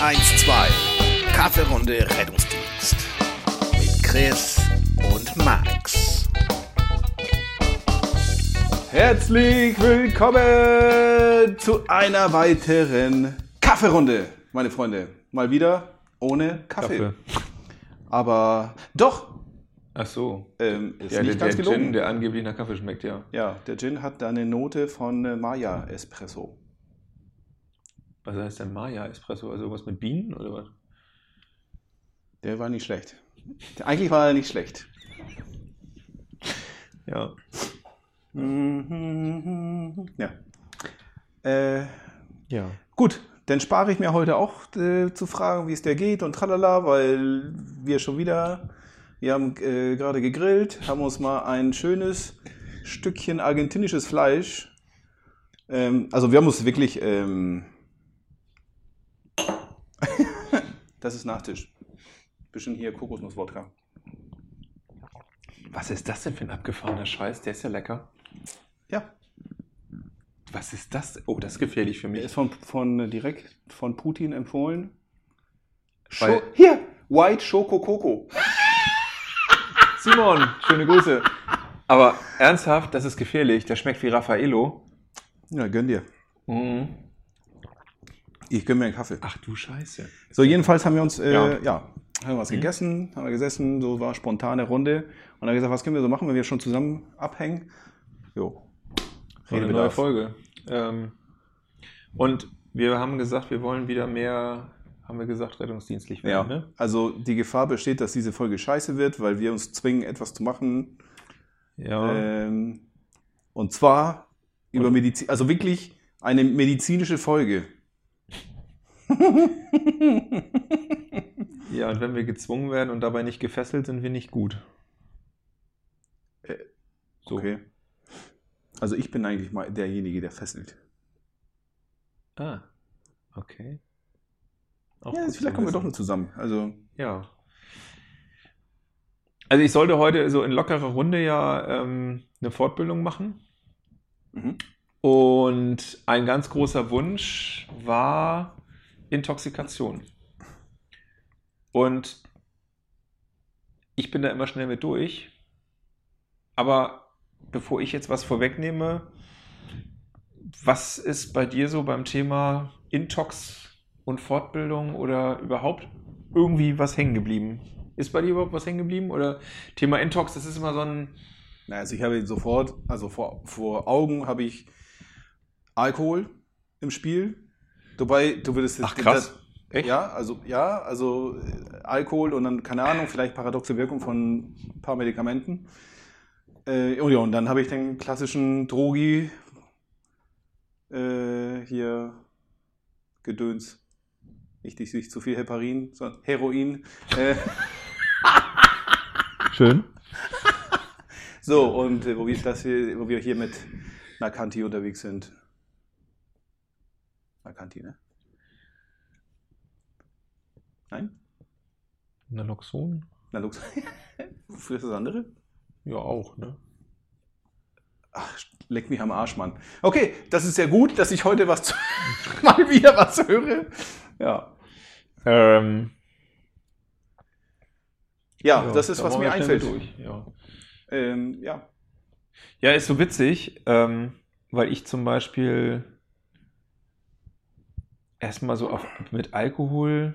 112 Kaffeerunde Rettungsdienst mit Chris und Max. Herzlich willkommen zu einer weiteren Kaffeerunde, meine Freunde. Mal wieder ohne Kaffee. Kaffee. Aber doch, Ach so. ähm, ist Ja, nicht der, ganz der gelogen. Gin, der angeblich nach Kaffee schmeckt, ja. ja, der Gin hat da eine Note von äh, Maya Espresso. Was heißt denn Maya Espresso? Also was mit Bienen oder was? Der war nicht schlecht. Eigentlich war er nicht schlecht. Ja. Ja. Äh, Ja. Gut, dann spare ich mir heute auch äh, zu fragen, wie es der geht und tralala, weil wir schon wieder, wir haben äh, gerade gegrillt, haben uns mal ein schönes Stückchen argentinisches Fleisch, ähm, also wir haben uns wirklich, ähm, das ist Nachtisch. Bisschen hier Kokosnuss-Wodka. Was ist das denn für ein abgefahrener Scheiß? Der ist ja lecker. Ja, Was ist das? Oh, das ist gefährlich für der mich. ist von, von äh, direkt von Putin empfohlen. Weil- hier, White Choco Coco. Simon, schöne Grüße. Aber ernsthaft, das ist gefährlich. Der schmeckt wie Raffaello. Ja, gönn dir. Mhm. Ich gönn mir einen Kaffee. Ach du Scheiße. So, jedenfalls haben wir uns, äh, ja. Ja. haben wir was gegessen, haben wir gesessen, so war spontane Runde. Und dann haben wir gesagt, was können wir so machen, wenn wir schon zusammen abhängen? Jo. Eine neue. Folge. Ähm, und wir haben gesagt, wir wollen wieder mehr, haben wir gesagt, rettungsdienstlich Ja, werden. Ne? also die Gefahr besteht, dass diese Folge scheiße wird, weil wir uns zwingen, etwas zu machen. Ja. Ähm, und zwar über Medizin, also wirklich eine medizinische Folge. Ja, und wenn wir gezwungen werden und dabei nicht gefesselt, sind wir nicht gut. Äh, So. Okay. Also ich bin eigentlich mal derjenige, der fesselt. Ah, okay. Auch Ja, vielleicht kommen wir doch nur zusammen. Also, Ja. Also ich sollte heute so in lockerer Runde ja ähm, eine Fortbildung machen. mhm. Und ein ganz großer Wunsch war Intoxikation. Und ich bin da immer schnell mit durch. Aber bevor ich jetzt was vorwegnehme, was ist bei dir so beim Thema Intox und Fortbildung oder überhaupt irgendwie was hängen geblieben? Ist bei dir überhaupt was hängen geblieben? Oder Thema Intox, das ist immer so ein. Na, also ich habe sofort, also vor, vor Augen habe ich Alkohol im Spiel. Wobei, du würdest Ach, krass. Echt? Ja, also ja, also äh, Alkohol und dann, keine Ahnung, vielleicht paradoxe Wirkung von ein paar Medikamenten. Äh, und ja, und dann habe ich den klassischen Drogi äh, hier Gedöns. Nicht, nicht, nicht zu viel Heparin, sondern Heroin. Äh, Schön. So, und äh, wo, wir das hier, wo wir hier mit Nakanti unterwegs sind. Nakanti, ne? Nein? Naloxon? Nalux. Wofür ist das andere? Ja, auch, ne? Ach, leck mich am Arsch, Mann. Okay, das ist sehr gut, dass ich heute was mal wieder was höre. Ja. Ähm, Ja, das ist, da was mir einfällt. Durch. Ja. Ähm, ja. ja, ist so witzig, ähm, weil ich zum Beispiel erstmal so auf, mit Alkohol,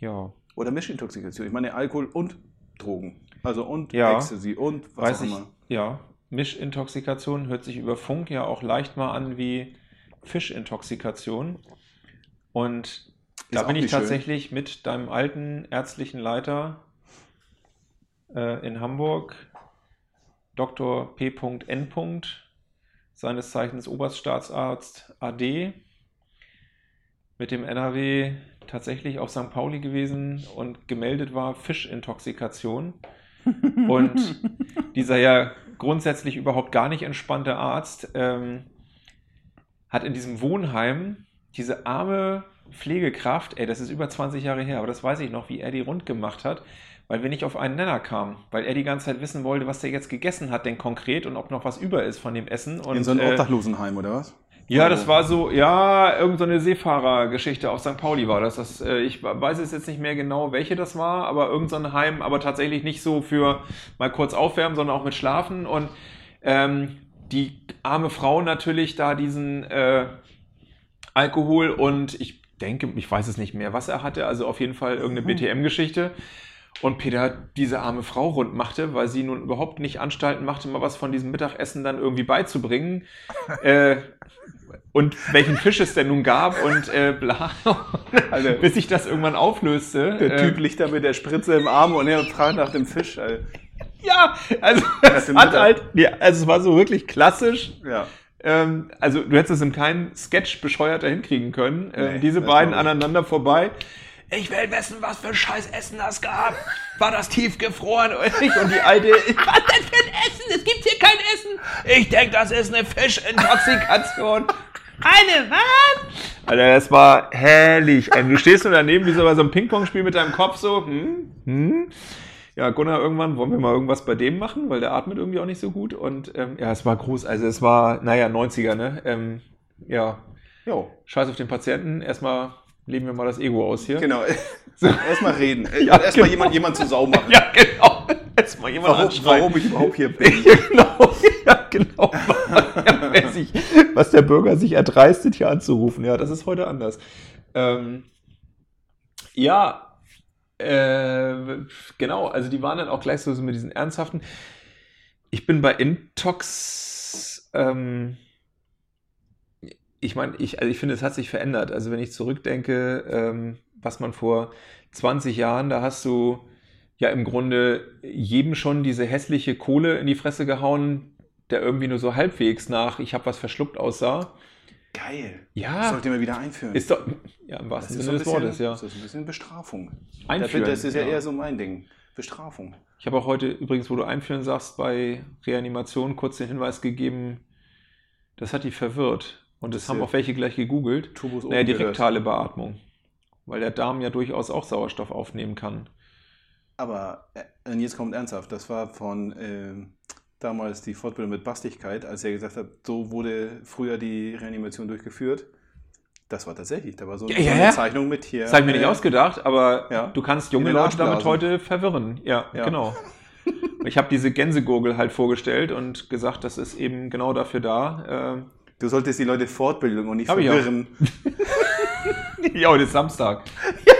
ja, Oder Mischintoxikation. Ich meine Alkohol und Drogen. Also und Ja. Ecstasy und was weiß auch ich, immer. ja, Mischintoxikation hört sich über Funk ja auch leicht mal an wie Fischintoxikation. Und da auch bin ich nicht schön. tatsächlich mit deinem alten ärztlichen Leiter äh, in Hamburg, Dr. P.N. seines Zeichens Oberstaatsarzt AD, mit dem NRW tatsächlich auf St. Pauli gewesen und gemeldet war Fischintoxikation. Und dieser ja grundsätzlich überhaupt gar nicht entspannte Arzt ähm, hat in diesem Wohnheim diese arme Pflegekraft, ey, das ist über 20 Jahre her, aber das weiß ich noch, wie er die rund gemacht hat, weil wir nicht auf einen Nenner kamen, weil er die ganze Zeit wissen wollte, was der jetzt gegessen hat, denn konkret und ob noch was über ist von dem Essen. Und, In so einem äh, Obdachlosenheim, oder was? Ja, das war so, ja, irgendeine so Seefahrergeschichte auf St. Pauli war das. das äh, ich weiß es jetzt nicht mehr genau, welche das war, aber irgendein so Heim, aber tatsächlich nicht so für mal kurz aufwärmen, sondern auch mit Schlafen. Und ähm, die arme Frau natürlich da diesen äh, Alkohol und ich denke, ich weiß es nicht mehr, was er hatte, also auf jeden Fall irgendeine mhm. BTM-Geschichte. Und Peter diese arme Frau rund machte, weil sie nun überhaupt nicht Anstalten machte, mal was von diesem Mittagessen dann irgendwie beizubringen. äh, und welchen Fisch es denn nun gab und äh, bla. Also, bis sich das irgendwann auflöste. Der Typ äh, liegt da mit der Spritze im Arm und er fragt nach dem Fisch. Alter. Ja, also es hat halt, ja, also es war so wirklich klassisch. Ja. Ähm, also du hättest es in keinem Sketch bescheuerter hinkriegen können. Ähm, nee, diese beiden aneinander vorbei. Ich will wissen, was für scheiß Essen das gab. War das tiefgefroren oder nicht? Und die alte, was denn für ein Essen? Es gibt hier kein Essen. Ich denke, das ist eine Fischintoxikation. Eine was? Alter, das war herrlich. Also, du stehst nur daneben wie so bei so einem Ping-Pong-Spiel mit deinem Kopf so. Hm, hm. Ja, Gunnar, irgendwann wollen wir mal irgendwas bei dem machen, weil der atmet irgendwie auch nicht so gut. Und ähm, ja, es war groß. Also es war, naja, 90er, ne? Ähm, ja. Jo. Scheiß auf den Patienten. Erstmal leben wir mal das Ego aus hier. Genau. So. Erstmal reden. Ja, Erstmal genau. jemand, jemand zu Sau machen. Ja, genau. Erstmal jemand warum, warum ich überhaupt hier bin. Ja, genau. Ja, genau. Ja, sich, was der Bürger sich erdreistet, hier anzurufen. Ja, das ist heute anders. Ähm, ja, äh, genau. Also die waren dann auch gleich so mit diesen ernsthaften. Ich bin bei Intox. Ähm, ich meine, ich, also ich finde, es hat sich verändert. Also wenn ich zurückdenke, ähm, was man vor 20 Jahren, da hast du ja im Grunde jedem schon diese hässliche Kohle in die Fresse gehauen, der irgendwie nur so halbwegs nach ich habe was verschluckt aussah. Geil. Ja. Das sollte man wieder einführen. Ist doch, ja, im wahrsten Sinne des Wortes, ja. Das ist ein bisschen Bestrafung. Einführen. Das ist ja, ja eher so mein Ding. Bestrafung. Ich habe auch heute übrigens, wo du einführen sagst, bei Reanimation kurz den Hinweis gegeben, das hat die verwirrt. Und das, das haben auch welche gleich gegoogelt. Turbus naja, die rektale Beatmung. Weil der Darm ja durchaus auch Sauerstoff aufnehmen kann. Aber äh, jetzt kommt ernsthaft, das war von äh, damals die Fortbildung mit Bastigkeit, als er gesagt hat, so wurde früher die Reanimation durchgeführt. Das war tatsächlich, da war so, ja, ja, eine ja. Zeichnung mit hier. Das habe ich mir nicht äh, ausgedacht, aber du kannst junge Leute damit heute verwirren. Ja, genau. ich habe diese Gänsegurgel halt vorgestellt und gesagt, das ist eben genau dafür da. Du solltest die Leute fortbilden und nicht Hab verwirren. ja, heute ist Samstag. Ja.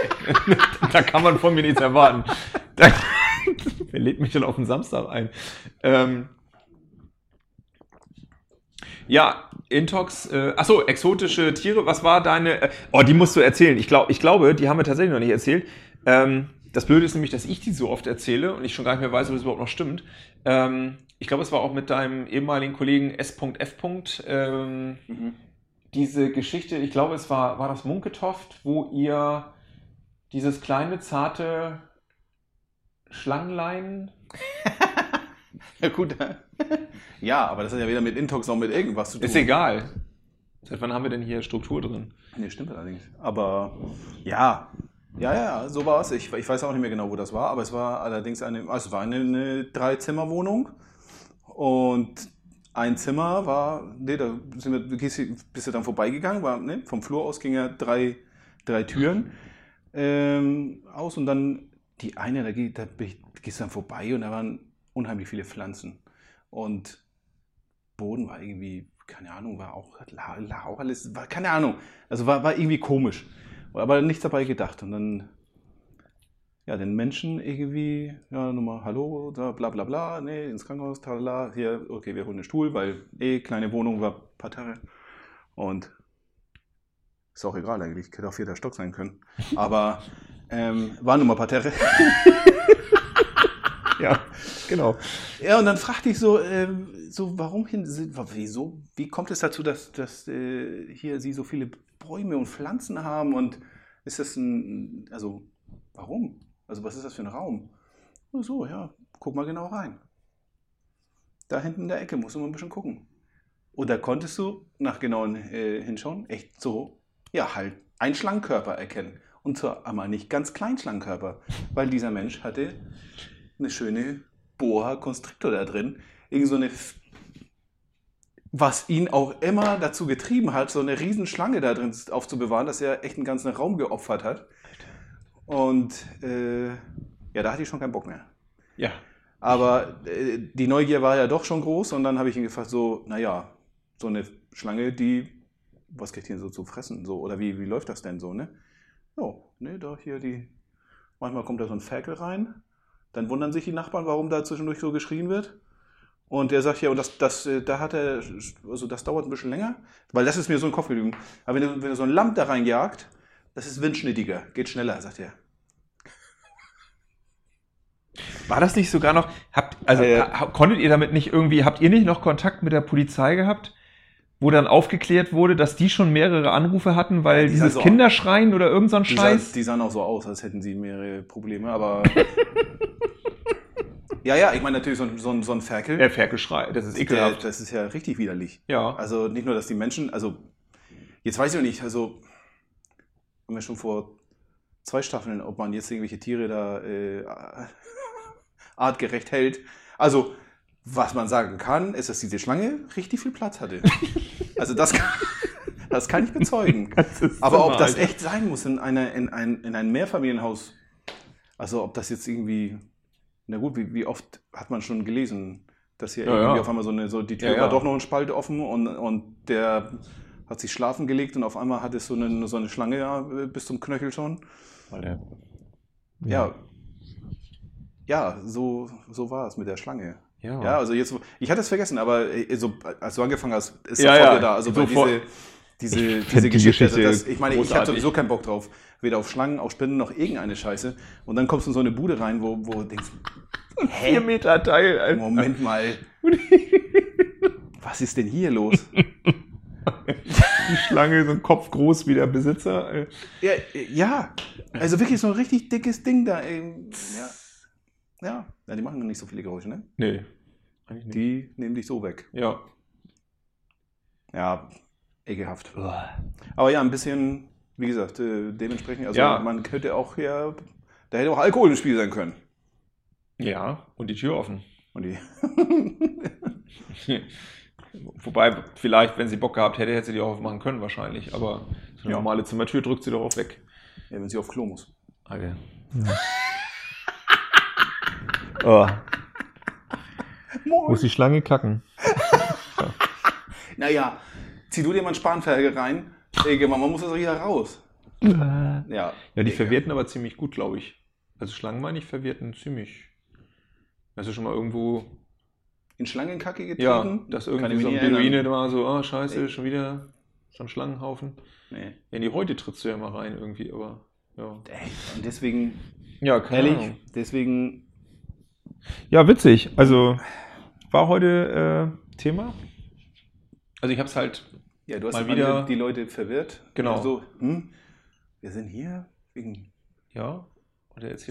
da kann man von mir nichts erwarten. Da, wer lädt mich denn auf den Samstag ein? Ähm, ja, Intox, äh, achso, exotische Tiere, was war deine, äh, oh, die musst du erzählen. Ich, glaub, ich glaube, die haben wir tatsächlich noch nicht erzählt. Ähm, das Blöde ist nämlich, dass ich die so oft erzähle und ich schon gar nicht mehr weiß, ob das überhaupt noch stimmt. Ähm, ich glaube, es war auch mit deinem ehemaligen Kollegen S.F. Ähm, mhm. Diese Geschichte, ich glaube, es war, war das Munketoft, wo ihr dieses kleine, zarte Schlangenlein. ja, gut. ja, aber das hat ja weder mit Intox noch mit irgendwas zu tun. Ist egal. Seit wann haben wir denn hier Struktur drin? Nee, stimmt allerdings. Aber ja, ja, ja, so war es. Ich, ich weiß auch nicht mehr genau, wo das war, aber es war allerdings eine, also es war eine, eine Dreizimmerwohnung und ein Zimmer war, nee, da sind wir, bist du dann vorbeigegangen, war, ne, vom Flur aus ging ja drei, drei Türen ähm, aus und dann die eine, da, da gehst du dann vorbei und da waren unheimlich viele Pflanzen und Boden war irgendwie, keine Ahnung, war auch, auch alles, war, keine Ahnung, also war, war irgendwie komisch aber nichts dabei gedacht. Und dann, ja, den Menschen irgendwie, ja, nochmal Hallo, da, bla bla bla, nee, ins Krankenhaus, talala, hier, okay, wir holen einen Stuhl, weil eh, kleine Wohnung war Parterre. Und ist auch egal eigentlich, hätte auch vierter Stock sein können. Aber ähm, war nun mal Parterre. ja, genau. Ja, und dann fragte ich so, äh, so warum hin, wieso, wie kommt es dazu, dass, dass äh, hier Sie so viele Bäume und Pflanzen haben und ist das ein, also warum? Also was ist das für ein Raum? Nur so, ja, guck mal genau rein. Da hinten in der Ecke musst du mal ein bisschen gucken. Und da konntest du nach genauen äh, Hinschauen echt so, ja, halt einen Schlangenkörper erkennen. Und zwar einmal nicht ganz kleinen Schlangenkörper, weil dieser Mensch hatte eine schöne Boa Constrictor da drin. Irgend so eine was ihn auch immer dazu getrieben hat, so eine Riesenschlange da drin aufzubewahren, dass er echt einen ganzen Raum geopfert hat. Und äh, ja, da hatte ich schon keinen Bock mehr. Ja. Aber äh, die Neugier war ja doch schon groß und dann habe ich ihn gefragt, so, naja, so eine Schlange, die, was kriegt die denn so zu fressen? So, oder wie, wie läuft das denn so, ne? Jo, ne, da hier die, manchmal kommt da so ein Ferkel rein, dann wundern sich die Nachbarn, warum da zwischendurch so geschrien wird. Und der sagt, ja, und das, das, äh, da hat er, also das dauert ein bisschen länger, weil das ist mir so ein Kopf geblieben. Aber wenn du, wenn du so ein Lamm da reinjagt, das ist windschnittiger, geht schneller, sagt er. War das nicht sogar noch, habt, also Äh, konntet ihr damit nicht irgendwie, habt ihr nicht noch Kontakt mit der Polizei gehabt, wo dann aufgeklärt wurde, dass die schon mehrere Anrufe hatten, weil die dieses so- Kinderschreien oder irgend so ein Scheiß? sah, die sahen auch so aus, als hätten sie mehrere Probleme, aber. ja, ja, ich meine natürlich so ein, so ein, so ein Ferkel. Der Ferkelschrei, das ist der, ekelhaft. das ist ja richtig widerlich. ja. Also nicht nur, dass die Menschen, also jetzt weiß ich noch nicht, also haben wir schon vor zwei Staffeln, ob man jetzt irgendwelche Tiere da äh, artgerecht hält. Also was man sagen kann, ist, dass diese Schlange richtig viel Platz hatte. Also das kann, das kann ich bezeugen. Aber ob das echt sein muss in, einer, in, ein, in einem Mehrfamilienhaus, also ob das jetzt irgendwie, na gut, wie, wie oft hat man schon gelesen, dass hier Ja, irgendwie ja. auf einmal so eine, so die Tür Ja, war doch noch ein Spalt offen und, und der hat sich schlafen gelegt und auf einmal hat es so eine, so eine Schlange ja, bis zum Knöchel schon. Ja. Ja, so, so war es mit der Schlange. Ja. Ja, also jetzt, ich hatte es vergessen, aber äh, so, als du angefangen hast, ist Ja, sofort ja, da. Also bei sofort. diese, diese, diese die Geschichte, Geschichte das, ich meine, ich hatte großartig. sowieso keinen Bock drauf. Weder auf Schlangen, auf Spinnen, noch irgendeine Scheiße. Und dann kommst du in so eine Bude rein, wo, wo du denkst, Vier Meter Teil. Alter. Moment mal, was ist denn hier los? Die Schlange, so ein Kopf groß wie der Besitzer. Ja, ja, also wirklich so ein richtig dickes Ding da. ähm, Ja, ja. ja die machen nicht so viele Geräusche, ne? Nee. Eigentlich nicht. Die nehmen dich so weg. Ja. Ja, ekelhaft. Aber ja, ein bisschen, wie gesagt, äh, dementsprechend, also Ja. man könnte auch ja, da hätte auch Alkohol im Spiel sein können. Ja, und die Tür offen. Und die, Wobei, vielleicht, wenn sie Bock gehabt hätte, hätte sie die auch aufmachen können, wahrscheinlich. Aber so eine Ja. normale Zimmertür drückt sie doch auch weg. ja, wenn sie auf Klo muss. Okay. Oh. Muss die Schlange kacken? Naja, zieh du dir mal einen Spanferkel rein, man muss das wieder raus. Ja, Ja, die verwirrten aber ziemlich gut, glaube ich. Also Schlangen meine ich verwirrten ziemlich. Hast du schon mal irgendwo, in Schlangenkacke getreten? ja, dass irgendwie so ein. Beduine da war so, oh scheiße, schon wieder so ein Schlangenhaufen. Nee. In die Häute trittst du ja mal rein irgendwie, aber ja. Ey, und deswegen, Ja, keine ehrlich, Ahnung. deswegen, Ja, witzig. Also war heute äh, Thema. Also ich habe es halt, ja, du hast Mal wieder- die Leute verwirrt. Genau. So, hm, wir sind hier wegen ja,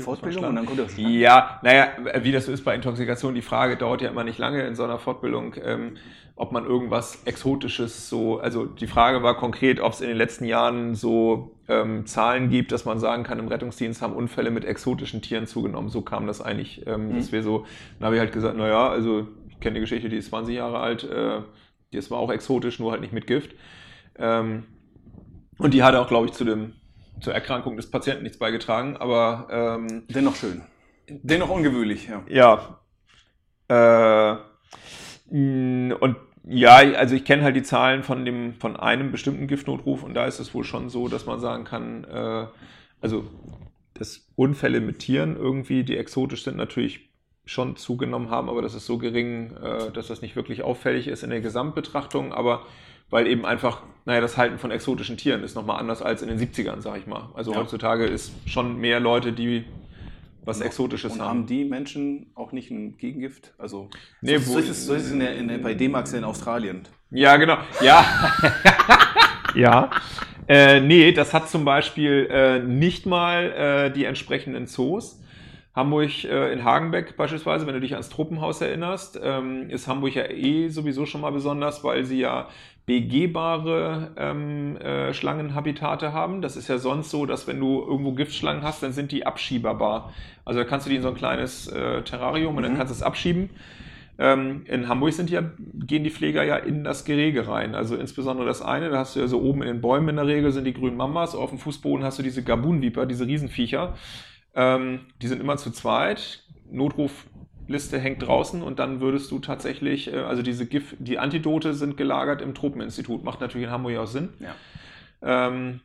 Fortbildung und dann kommt das. Ja, naja, wie das so ist bei Intoxikation, die Frage dauert ja immer nicht lange in so einer Fortbildung, ähm, ob man irgendwas Exotisches so, also die Frage war konkret, ob es in den letzten Jahren so ähm, Zahlen gibt, dass man sagen kann, im Rettungsdienst haben Unfälle mit exotischen Tieren zugenommen. So kam das eigentlich, ähm, Mhm. dass wir so, dann habe ich halt gesagt, naja, also ich kenne die Geschichte, die ist 20 Jahre alt, äh, das war auch exotisch, nur halt nicht mit Gift. Ähm, und die hatte auch, glaube ich, zu dem, zur Erkrankung des Patienten nichts beigetragen, aber ähm, Dennoch schön. Dennoch ungewöhnlich, ja. ja. Äh, und ja, also ich kenne halt die Zahlen von dem, von einem bestimmten Giftnotruf und da ist es wohl schon so, dass man sagen kann, äh, also dass Unfälle mit Tieren irgendwie, die exotisch sind, natürlich schon zugenommen haben, aber das ist so gering, äh, dass das nicht wirklich auffällig ist in der Gesamtbetrachtung, aber weil eben einfach, naja, das Halten von exotischen Tieren ist nochmal anders als in den 70ern, sag ich mal. Also Ja. heutzutage ist schon mehr Leute, die was Exotisches Und haben. haben die Menschen auch nicht ein Gegengift? Also, Nee, so, wo- so ist es, so ist es in der, in der, bei D-Max in Australien. Ja, genau. Ja. ja. Äh, nee, das hat zum Beispiel äh, nicht mal äh, die entsprechenden Zoos. Hamburg äh, in Hagenbeck beispielsweise, wenn du dich ans Truppenhaus erinnerst, ähm, ist Hamburg ja eh sowieso schon mal besonders, weil sie ja begehbare ähm, äh, Schlangenhabitate haben. Das ist ja sonst so, dass wenn du irgendwo Giftschlangen hast, dann sind die abschieberbar. Also da kannst du die in so ein kleines äh, Terrarium und dann Mhm. kannst du es abschieben. Ähm, in Hamburg sind ja, gehen die Pfleger ja in das Gerege rein. Also insbesondere das eine, da hast du ja so oben in den Bäumen in der Regel sind die grünen Mamas, auf dem Fußboden hast du diese Gabunviper, diese Riesenviecher. Ähm, die sind immer zu zweit. Notrufliste hängt draußen und dann würdest du tatsächlich, äh, also diese Gift, die Antidote sind gelagert im Tropeninstitut. Macht natürlich in Hamburg auch Sinn. Ja. Ähm,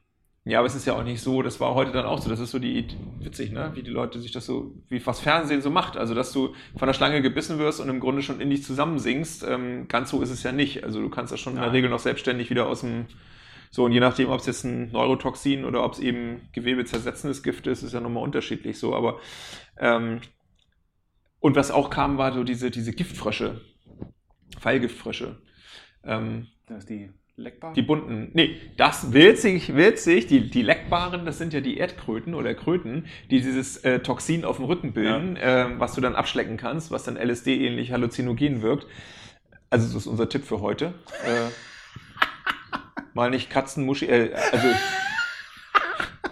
ja, aber es ist ja auch nicht so, das war heute dann auch so, das ist so die, witzig, ne, wie die Leute sich das so, wie was Fernsehen so macht, also dass du von der Schlange gebissen wirst und im Grunde schon in dich zusammensinkst, ähm, ganz so ist es ja nicht, also du kannst das schon in der Nein. Regel noch selbstständig wieder aus dem, so und je nachdem, ob es jetzt ein Neurotoxin oder ob es eben gewebezersetzendes Gift ist, ist ja nochmal unterschiedlich so, aber ähm, und was auch kam, war so diese, diese Giftfrösche, Pfeilgiftfrösche. Ähm, Das ist die leckbar. die bunten, nee, das witzig, witzig, die, die leckbaren, das sind ja die Erdkröten oder Kröten, die dieses äh, Toxin auf dem Rücken bilden, ähm, was du dann abschlecken kannst, was dann LSD-ähnlich halluzinogen wirkt. Also das ist unser Tipp für heute. Äh, mal nicht Katzenmuschi, äh, also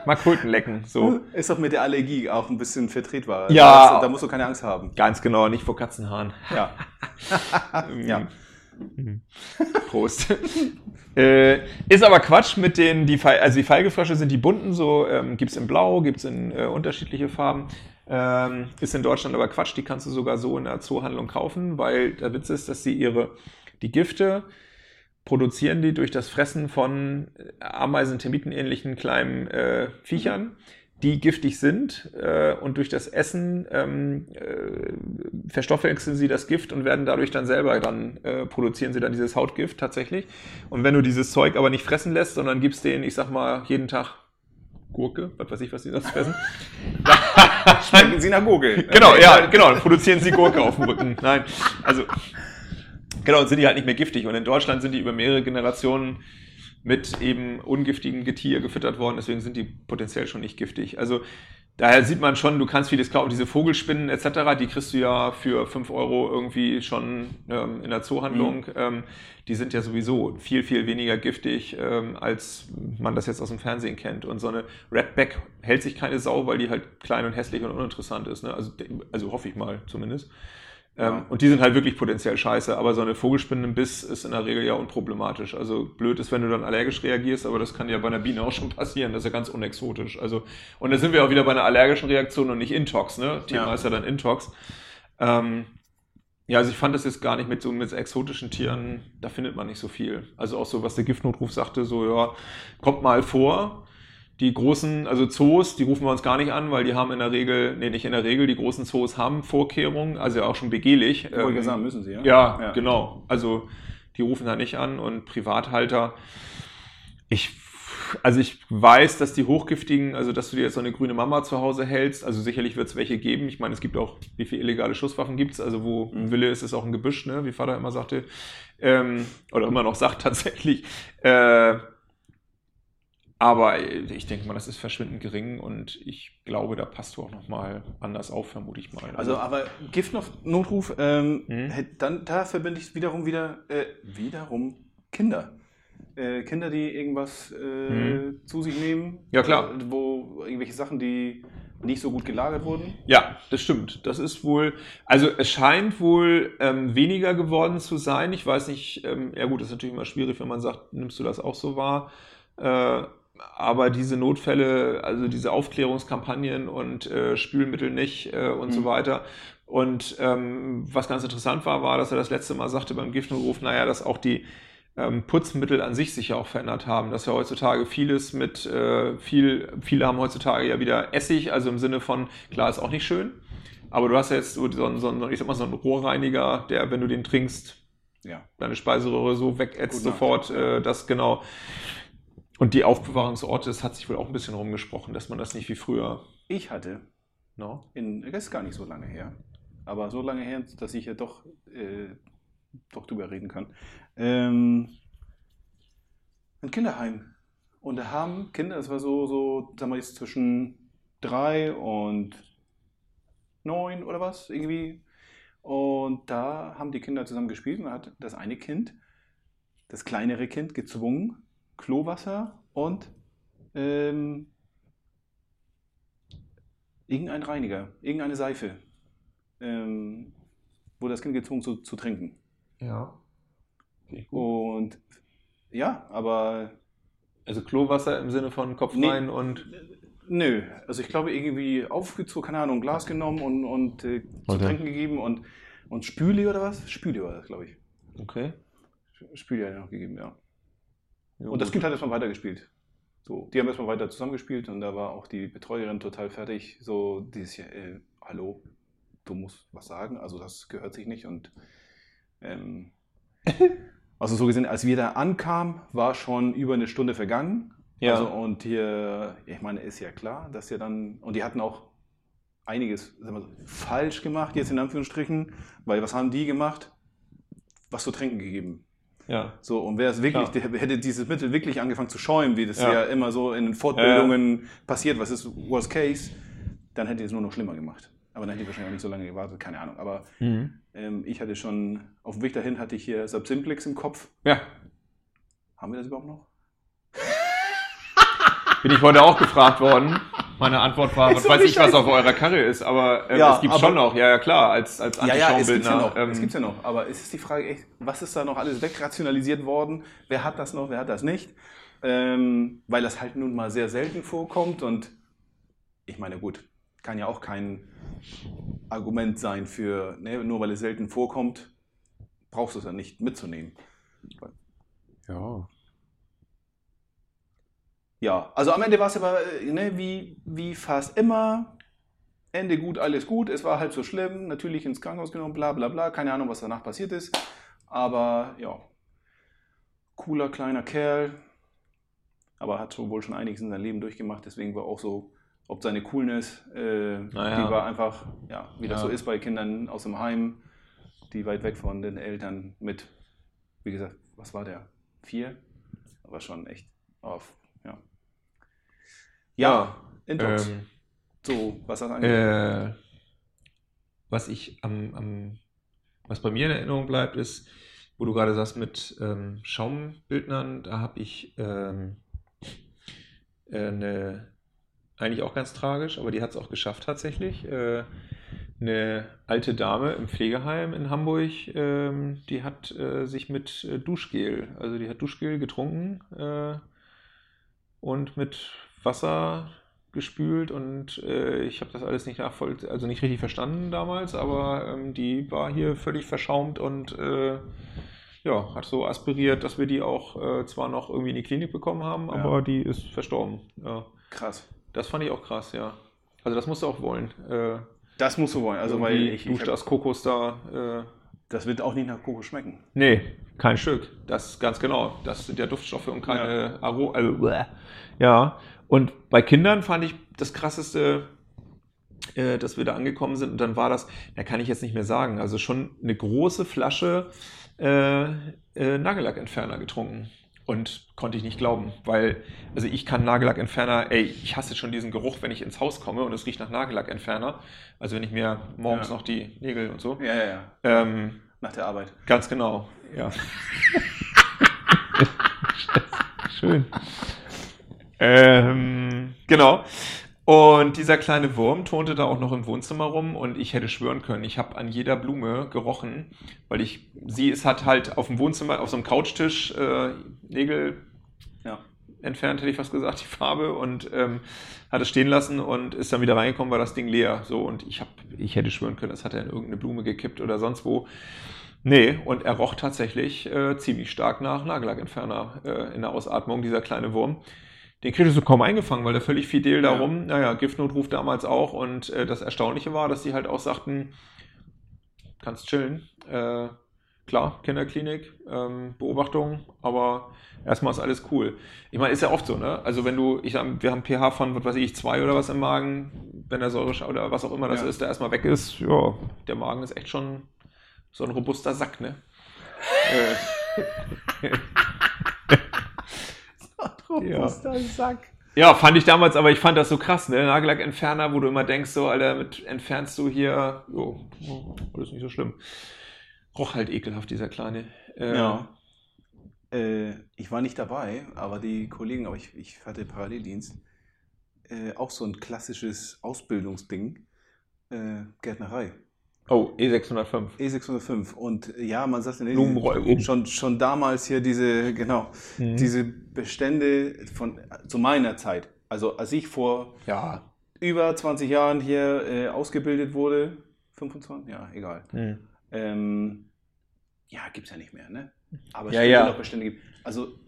mal Kröten lecken, so. Ist doch mit der Allergie auch ein bisschen vertretbar. Ja. Da, da musst du keine Angst haben. Ganz genau, nicht vor Katzenhaaren. Ja. ja. Prost. äh, ist aber Quatsch mit den, die, also die Feigefrösche sind die bunten, so ähm, gibt es in Blau, gibt es in äh, unterschiedliche Farben. Ähm, ist in Deutschland aber Quatsch, die kannst du sogar so in der Zoohandlung kaufen, weil der Witz ist, dass sie ihre, die Gifte produzieren die durch das Fressen von Ameisen, Termiten ähnlichen kleinen äh, Viechern, die giftig sind äh, und durch das Essen ähm, äh, verstoffwechseln sie das Gift und werden dadurch dann selber dann äh, produzieren sie dann dieses Hautgift tatsächlich. Und wenn du dieses Zeug aber nicht fressen lässt, sondern gibst denen, ich sag mal, jeden Tag Gurke, was weiß ich, was die sonst fressen. Schmecken Sie nach Gurgel. Genau, ja, genau, dann produzieren sie Gurke auf dem Rücken. Nein, also genau, dann sind die halt nicht mehr giftig. Und in Deutschland sind die über mehrere Generationen mit eben ungiftigem Getier gefüttert worden, deswegen sind die potenziell schon nicht giftig. Also daher sieht man schon, du kannst vieles kaufen, diese Vogelspinnen etc., die kriegst du ja für 5 Euro irgendwie schon ähm, in der Zoohandlung. Ähm, die sind ja sowieso viel, viel weniger giftig, ähm, als man das jetzt aus dem Fernsehen kennt. Und so eine Redback hält sich keine Sau, weil die halt klein und hässlich und uninteressant ist. Ne? Also, also hoffe ich mal zumindest. Ähm. Und die sind halt wirklich potenziell scheiße, aber so eine Vogelspinne im Biss ist in der Regel ja unproblematisch. Also blöd ist, wenn du dann allergisch reagierst, aber das kann ja bei einer Biene auch schon passieren. Das ist ja ganz unexotisch. Also, und da sind wir auch wieder bei einer allergischen Reaktion und nicht Intox, ne? Thema Ja. ist ja dann Intox. Ähm, ja, also ich fand das jetzt gar nicht mit so mit exotischen Tieren, da findet man nicht so viel. Also auch so, was der Giftnotruf sagte, so ja, kommt mal vor. Die großen, also Zoos, die rufen wir uns gar nicht an, weil die haben in der Regel, nee, nicht in der Regel, die großen Zoos haben Vorkehrungen, also ja auch schon begehlich. Wollte Ähm, sagen, müssen Sie, ja? ja, genau. Also die rufen da nicht an und Privathalter. Ich, also ich weiß, dass die hochgiftigen, also dass du dir jetzt so eine grüne Mama zu Hause hältst, also sicherlich wird es welche geben. Ich meine, es gibt auch, wie viele illegale Schusswaffen gibt es? Also wo ein Wille ist, ist auch ein Gebüsch, ne? wie Vater immer sagte. Ähm, oder immer noch sagt tatsächlich. Äh, aber ich denke mal, das ist verschwindend gering und ich glaube, da passt du auch noch mal anders auf, vermute ich mal. Also, aber Giftnotruf, ähm, Mhm. dann, da verbinde ich wiederum wieder, äh, wiederum Kinder. Äh, Kinder, die irgendwas äh, Mhm. zu sich nehmen. Ja, klar. äh, Wo irgendwelche Sachen, die nicht so gut gelagert wurden. Ja, das stimmt. Das ist wohl, also es scheint wohl ähm, weniger geworden zu sein. Ich weiß nicht, ähm, ja gut, das ist natürlich immer schwierig, wenn man sagt, nimmst du das auch so wahr? Äh, aber diese Notfälle, also diese Aufklärungskampagnen und äh, Spülmittel nicht äh, und so Mhm. weiter. Und ähm, was ganz interessant war, war, dass er das letzte Mal sagte beim Giftnotruf, naja, dass auch die ähm, Putzmittel an sich sich ja auch verändert haben, dass ja heutzutage vieles mit äh, viel, viele haben heutzutage ja wieder Essig, also im Sinne von, klar, ist auch nicht schön, aber du hast ja jetzt so, so, einen- so, ich sag mal, so einen Rohrreiniger, der, wenn du den trinkst, Ja. deine Speiseröhre so wegätzt sofort, äh, das genau. Und die Aufbewahrungsorte, das hat sich wohl auch ein bisschen rumgesprochen, dass man das nicht wie früher, Ich hatte, no? in, das ist gar nicht so lange her, aber so lange her, dass ich ja doch, äh, doch drüber reden kann. Ähm, ein Kinderheim. Und da haben Kinder, das war so, so, sagen wir jetzt zwischen drei und neun oder was, irgendwie. Und da haben die Kinder zusammen gespielt und hat das eine Kind, das kleinere Kind, gezwungen, Klowasser und ähm, irgendein Reiniger, irgendeine Seife. Ähm, wurde das Kind gezwungen zu, zu trinken. Ja. Und ja, aber Also Klowasser im Sinne von Kopf Nee. rein und. nö. Also ich glaube irgendwie aufgezogen, keine Ahnung, ein Glas genommen und, und äh, zu Okay. trinken gegeben und, und Spüli oder was? Spüli war das, glaube ich. Okay. Spüli hat er noch gegeben, ja. Ja, Und das. Kind hat erstmal weitergespielt. So, die haben erstmal weiter zusammengespielt und da war auch die Betreuerin total fertig. So, dieses Jahr, äh, hallo, du musst was sagen, also das gehört sich nicht. Und ähm, also so gesehen, als wir da ankamen, war schon über eine Stunde vergangen. Ja. Also, und hier, ich meine, ist ja klar, dass ja dann, und die hatten auch einiges sagen wir so, falsch gemacht, jetzt in Anführungsstrichen, weil was haben die gemacht? Was zu trinken gegeben. Ja. So, und wäre es wirklich, Klar. der, hätte dieses Mittel wirklich angefangen zu schäumen, wie das Ja. ja, immer so in den Fortbildungen passiert, was ist Worst Case, dann hätte es nur noch schlimmer gemacht. Aber dann hätte ich wahrscheinlich auch nicht so lange gewartet, keine Ahnung. Aber Mhm. ähm, ich hatte schon, auf dem Weg dahin hatte ich hier Subsimplix im Kopf. Ja. Haben wir das überhaupt noch? Bin ich heute auch gefragt worden. Meine Antwort war, was doch weiß nicht ich, was auf eurer Karre ist, aber ähm, Ja, es gibt aber- schon noch, ja, ja klar, als, als Ja, ja, es gibt's ja noch. ähm, es gibt's ja noch. Aber es ist die Frage, echt, was ist da noch alles wegrationalisiert worden? Wer hat das noch, wer hat das nicht? Ähm, weil das halt nun mal sehr selten vorkommt und ich meine, gut, kann ja auch kein Argument sein für, ne, nur weil es selten vorkommt, brauchst du es ja nicht mitzunehmen. ja. Ja, also am Ende war es aber äh, ne, wie, wie fast immer. Ende gut, alles gut. Es war halb so schlimm. Natürlich ins Krankenhaus genommen, bla bla bla. Keine Ahnung, was danach passiert ist. Aber ja, cooler kleiner Kerl. Aber hat schon wohl schon einiges in seinem Leben durchgemacht. Deswegen war auch so, ob seine Coolness, äh, Naja. die war einfach, ja, wie das Ja. so ist bei Kindern aus dem Heim, die weit weg von den Eltern mit, wie gesagt, was war der? Vier? Aber schon echt auf, ja. Intox. Ähm, so, was das angeht. Äh, was ich am, am, was bei mir in Erinnerung bleibt, ist, wo du gerade sagst mit ähm, Schaumbildnern, da habe ich ähm, äh, eine, eigentlich auch ganz tragisch, aber die hat es auch geschafft tatsächlich. Äh, eine alte Dame im Pflegeheim in Hamburg, ähm, die hat äh, sich mit äh, Duschgel, also die hat Duschgel getrunken äh, und mit Wasser gespült und äh, ich habe das alles nicht nachvoll, also nicht richtig verstanden damals, aber ähm, die war hier völlig verschaumt und äh, ja, hat so aspiriert, dass wir die auch äh, zwar noch irgendwie in die Klinik bekommen haben, Ja. aber die ist verstorben. Ja, Krass. das fand ich auch krass, ja. Also das musst du auch wollen. Äh, Das musst du wollen. Also, weil ich, duscht das Kokos da. Äh, das wird auch nicht nach Kokos schmecken. nee, kein Stück. Das ganz genau. Das sind ja Duftstoffe und keine Aro. Also, ja. Und bei Kindern fand ich das krasseste, äh, dass wir da angekommen sind. Und dann war das, da kann ich jetzt nicht mehr sagen, also schon eine große Flasche äh, äh, Nagellackentferner getrunken. Und konnte ich nicht glauben, weil, also ich kann Nagellackentferner, ey, ich hasse schon diesen Geruch, wenn ich ins Haus komme und es riecht nach Nagellackentferner. Also wenn ich mir morgens Ja. noch die Nägel und so. Ja, ja, ja. Ähm, Nach der Arbeit. Ganz genau, ja. Schön. Ähm, genau. Und dieser kleine Wurm turnte da auch noch im Wohnzimmer rum und ich hätte schwören können, ich habe an jeder Blume gerochen, weil ich, sie ist hat halt auf dem Wohnzimmer, auf so einem Couchtisch äh, Nägel Ja. entfernt, hätte ich fast gesagt, die Farbe und ähm, hat es stehen lassen und ist dann wieder reingekommen, war das Ding leer. So und ich habe, ich hätte schwören können, das hat er in irgendeine Blume gekippt oder sonst wo. Nee, und er roch tatsächlich äh, ziemlich stark nach Nagellackentferner äh, in der Ausatmung, dieser kleine Wurm. Den kriegst du kaum eingefangen, weil der völlig fidel da Ja. rum, naja, Giftnotruf damals auch und äh, das Erstaunliche war, dass die halt auch sagten, kannst chillen. Äh, klar, Kinderklinik, ähm, Beobachtung, aber erstmal ist alles cool. Ich meine, ist ja oft so, ne? Also wenn du, ich sag, wir haben pH von, was weiß ich, zwei oder was im Magen, wenn der Säure oder was auch immer das Ja. ist, der erstmal weg ist, ja, der Magen ist echt schon so ein robuster Sack, ne? äh, Robuster Sack. ja, fand ich damals, aber ich fand das so krass, ne? Nagellackentferner, wo du immer denkst, so, Alter, mit entfernst du hier, jo, jo, alles nicht so schlimm. Roch halt ekelhaft, dieser kleine. Äh, Ja. Äh, ich war nicht dabei, aber die Kollegen, aber ich, ich hatte Paralleldienst, äh, auch so ein klassisches Ausbildungsding, äh, Gärtnerei. Oh, E605. E605. Und ja, man sagt nee, Blumenroll- schon, schon damals hier diese, genau, Mhm. diese Bestände von zu meiner Zeit. Also als ich vor Ja. über 20 Jahren hier äh, ausgebildet wurde, 25, ja, egal. Mhm. Ähm, ja, gibt es ja nicht mehr, ne? Aber es Ja, ja. noch Bestände geben. Also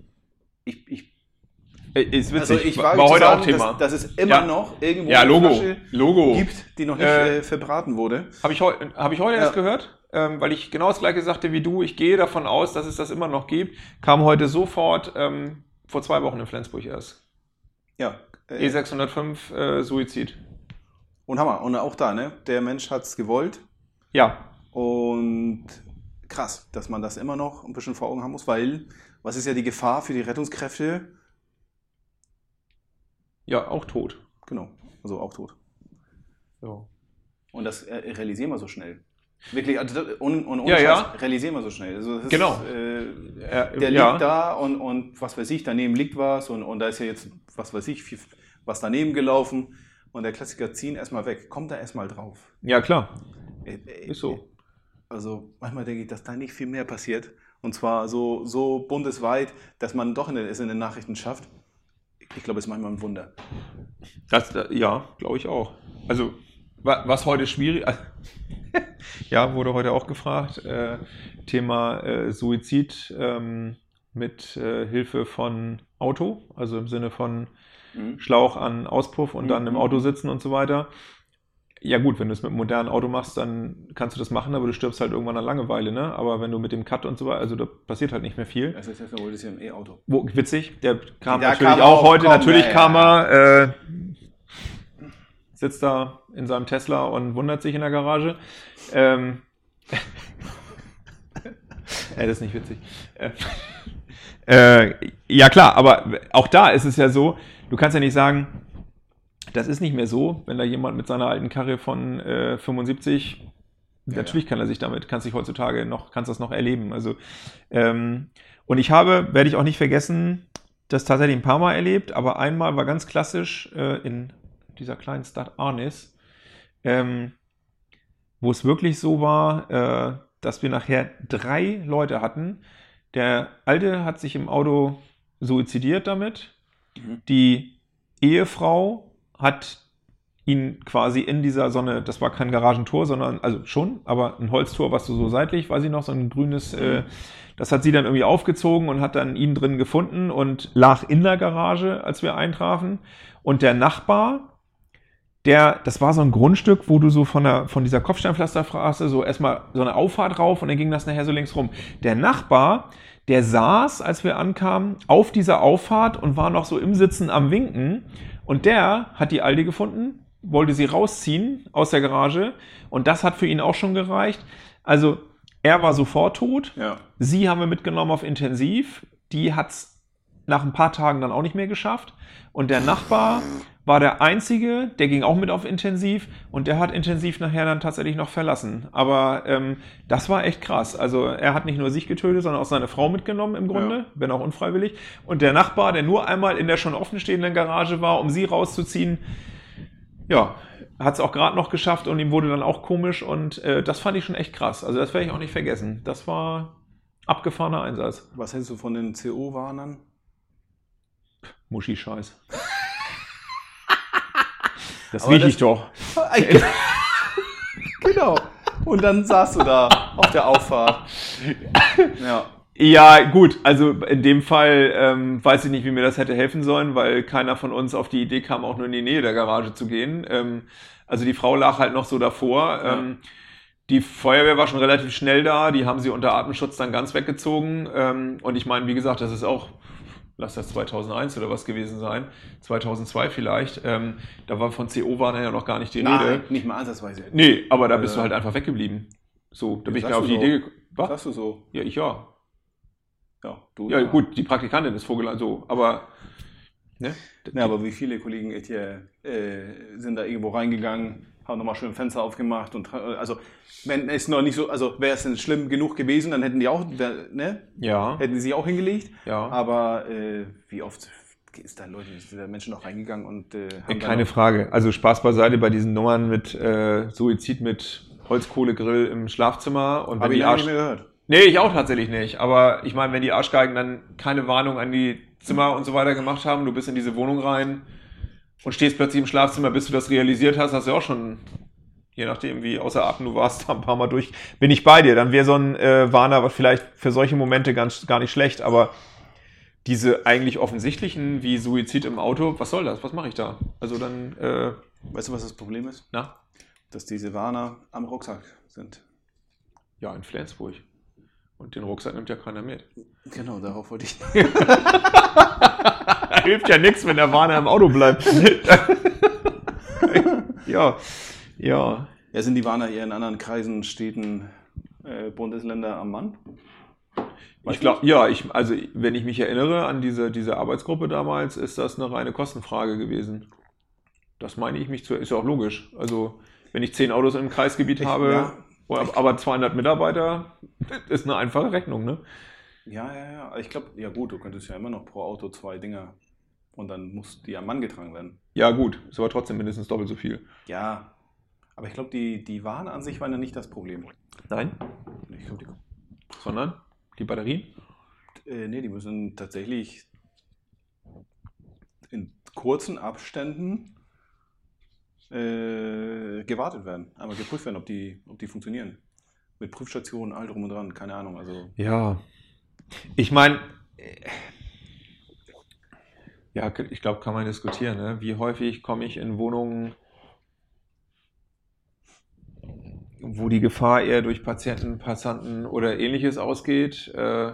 ich, ich, Ist witzig. also ich war, war heute sagen, auch Thema. Dass, dass es immer Ja. noch irgendwo ja, eine Logo. Flasche Logo. gibt, die noch nicht Äh, äh, verbraten wurde. Habe ich, heu hab ich heute Ja. erst gehört, ähm, weil ich genau das gleiche sagte wie du. Ich gehe davon aus, dass es das immer noch gibt. Kam heute sofort ähm, vor zwei Wochen in Flensburg erst. Ja. Äh, E605 äh, Suizid. Und Hammer. Und auch da, ne? Der Mensch hat es gewollt. Ja, Und krass, dass man das immer noch ein bisschen vor Augen haben muss, weil was ist ja die Gefahr für die Rettungskräfte? Ja, auch tot. Genau, also auch tot. So. Und das äh, realisieren wir so schnell. Wirklich, also, und, und ohne Ja, ja. Realisieren wir so schnell. Also, das Genau. Ist, äh, Äh, der ja. liegt da und, und was weiß ich, daneben liegt was und, und da ist ja jetzt, was weiß ich, viel- was daneben gelaufen. Und der Klassiker ziehen erstmal weg. Kommt da erstmal drauf. Ja, klar. Äh, äh, Ist so. Also manchmal denke ich, dass da nicht viel mehr passiert. Und zwar so, so bundesweit, dass man doch in den, es in den Nachrichten schafft. Ich glaube, es ist manchmal ein Wunder. Das, äh, ja, glaube ich auch. Also, wa- was heute schwierig. ja, wurde heute auch gefragt. Äh, Thema äh, Suizid ähm, mit äh, Hilfe von Auto, also im Sinne von Mhm. Schlauch an Auspuff und dann im Mhm. Auto sitzen und so weiter. Ja gut, wenn du es mit einem modernen Auto machst, dann kannst du das machen, aber du stirbst halt irgendwann an Langeweile, ne? Aber wenn du mit dem Cut und so weiter, also da passiert halt nicht mehr viel. Das ist jetzt wohl das hier im E-Auto. Wo, witzig, der kam Der natürlich kam auch heute, komm, natürlich ja, kam ja. er, äh, sitzt da in seinem Tesla und wundert sich in der Garage. Ähm, ja, das ist nicht witzig. Äh, äh, ja klar, aber auch da ist es ja so, du kannst ja nicht sagen, das ist nicht mehr so, wenn da jemand mit seiner alten Karre von äh, 75, Ja, natürlich kann er sich damit, kann sich heutzutage noch, kannst das noch erleben. Also ähm, und ich habe, werde ich auch nicht vergessen, das tatsächlich ein paar Mal erlebt, aber einmal war ganz klassisch äh, in dieser kleinen Stadt Arnis, ähm, wo es wirklich so war, äh, dass wir nachher drei Leute hatten. Der Alte hat sich im Auto suizidiert damit. Mhm. Die Ehefrau hat ihn quasi in dieser Sonne, das war kein Garagentor, sondern, also schon, aber ein Holztor, was du so seitlich, weiß ich noch, so ein grünes, äh, das hat sie dann irgendwie aufgezogen und hat dann ihn drin gefunden und lag in der Garage, als wir eintrafen. Und der Nachbar, der, das war so ein Grundstück, wo du so von, der, von dieser Kopfsteinpflasterstraße so erstmal so eine Auffahrt rauf und dann ging das nachher so links rum. Der Nachbar, der saß, als wir ankamen, auf dieser Auffahrt und war noch so im Sitzen am Winken. Und der hat die Alte gefunden, wollte sie rausziehen aus der Garage und das hat für ihn auch schon gereicht. Also er war sofort tot. Ja. Sie haben wir mitgenommen auf Intensiv. Die hat es nach ein paar Tagen dann auch nicht mehr geschafft. Und der Nachbar war der Einzige, der ging auch mit auf Intensiv und der hat Intensiv nachher dann tatsächlich noch verlassen. Aber ähm, das war echt krass. Also er hat nicht nur sich getötet, sondern auch seine Frau mitgenommen im Grunde, Ja. wenn auch unfreiwillig. Und der Nachbar, der nur einmal in der schon offenstehenden Garage war, um sie rauszuziehen, ja, hat es auch gerade noch geschafft und ihm wurde dann auch komisch und äh, das fand ich schon echt krass. Also das werde ich auch nicht vergessen. Das war abgefahrener Einsatz. Was hältst du von den CO-Warnern? Muschi-Scheiß. Das rieche ich doch. genau. Und dann saßt du da auf der Auffahrt. Ja. Ja, gut, also in dem Fall ähm, weiß ich nicht, wie mir das hätte helfen sollen, weil keiner von uns auf die Idee kam, auch nur in die Nähe der Garage zu gehen. Ähm, also die Frau lag halt noch so davor. Ja. Ähm, die Feuerwehr war schon relativ schnell da, die haben sie unter Atemschutz dann ganz weggezogen. Ähm, und ich meine, wie gesagt, das ist auch, lass das 2001 oder was gewesen sein, 2002 vielleicht. Ähm, da war von CO-Warner ja noch gar nicht die Rede. Nein, nicht mal ansatzweise. Nee, aber da bist Äh, du halt einfach weggeblieben. So, da bin ich mir auf die so. Idee gekommen. Was? Sagst du so? Ja, ich ja. Ja, du. Ja, gut, die Praktikantin ist Vogel, so, aber. Ne? Ja, aber wie viele Kollegen hier äh, sind da irgendwo reingegangen, haben nochmal schön Fenster aufgemacht und also wenn es noch nicht so, also wäre es denn schlimm genug gewesen, dann hätten die auch, ne, Ja, hätten die sich auch hingelegt. ja. Aber äh, wie oft ist da Leute, sind da Menschen noch reingegangen und äh, haben Keine Frage. Also Spaß beiseite bei diesen Nummern mit äh, Suizid mit Holzkohlegrill im Schlafzimmer und wenn Habe ich die Arsch nicht mehr gehört. Nee, ich auch tatsächlich nicht. Aber ich meine, wenn die Arschgeigen dann keine Warnung an die Zimmer und so weiter gemacht haben, du bist in diese Wohnung rein und stehst plötzlich im Schlafzimmer, bis du das realisiert hast, hast du auch schon, je nachdem wie außer Atem du warst, ein paar Mal durch, bin ich bei dir. Dann wäre so ein äh, Warner was vielleicht für solche Momente ganz, gar nicht schlecht. Aber diese eigentlich offensichtlichen wie Suizid im Auto, was soll das? Was mache ich da? Also dann, äh, Weißt du, was das Problem ist? na, Dass diese Warner am Rucksack sind. ja, in Flensburg. Und den Rucksack nimmt ja keiner mit. Genau, darauf wollte ich. Hilft ja nichts, wenn der Warner im Auto bleibt. ja, ja. Ja, sind die Warner hier in anderen Kreisen, Städten, äh, Bundesländer am Mann? Ich glaube, ja, ich, also wenn ich mich erinnere an diese, diese Arbeitsgruppe damals, ist das eine reine Kostenfrage gewesen. Das meine ich mich zu, ist ja auch logisch. Also, wenn ich zehn Autos im Kreisgebiet Ich- habe, ja. Aber 200 Mitarbeiter, ist eine einfache Rechnung, ne? Ja, ja, ja. Ich glaube, ja gut, du könntest ja immer noch pro Auto zwei Dinger und dann muss die am Mann getragen werden. Ja, gut, ist aber trotzdem mindestens doppelt so viel. Ja. Aber ich glaube, die, die Waren an sich waren ja nicht das Problem. Nein, Ich glaube, sondern die Batterien? die, äh, nee, die müssen tatsächlich in kurzen Abständen äh, gewartet werden. Einmal geprüft werden, ob die, ob die funktionieren. Mit Prüfstationen, all drum und dran, keine Ahnung. Also, Ja. Ich meine, ja, ich glaube, kann man diskutieren. Ne? Wie häufig komme ich in Wohnungen, wo die Gefahr eher durch Patienten, Passanten oder ähnliches ausgeht? Äh,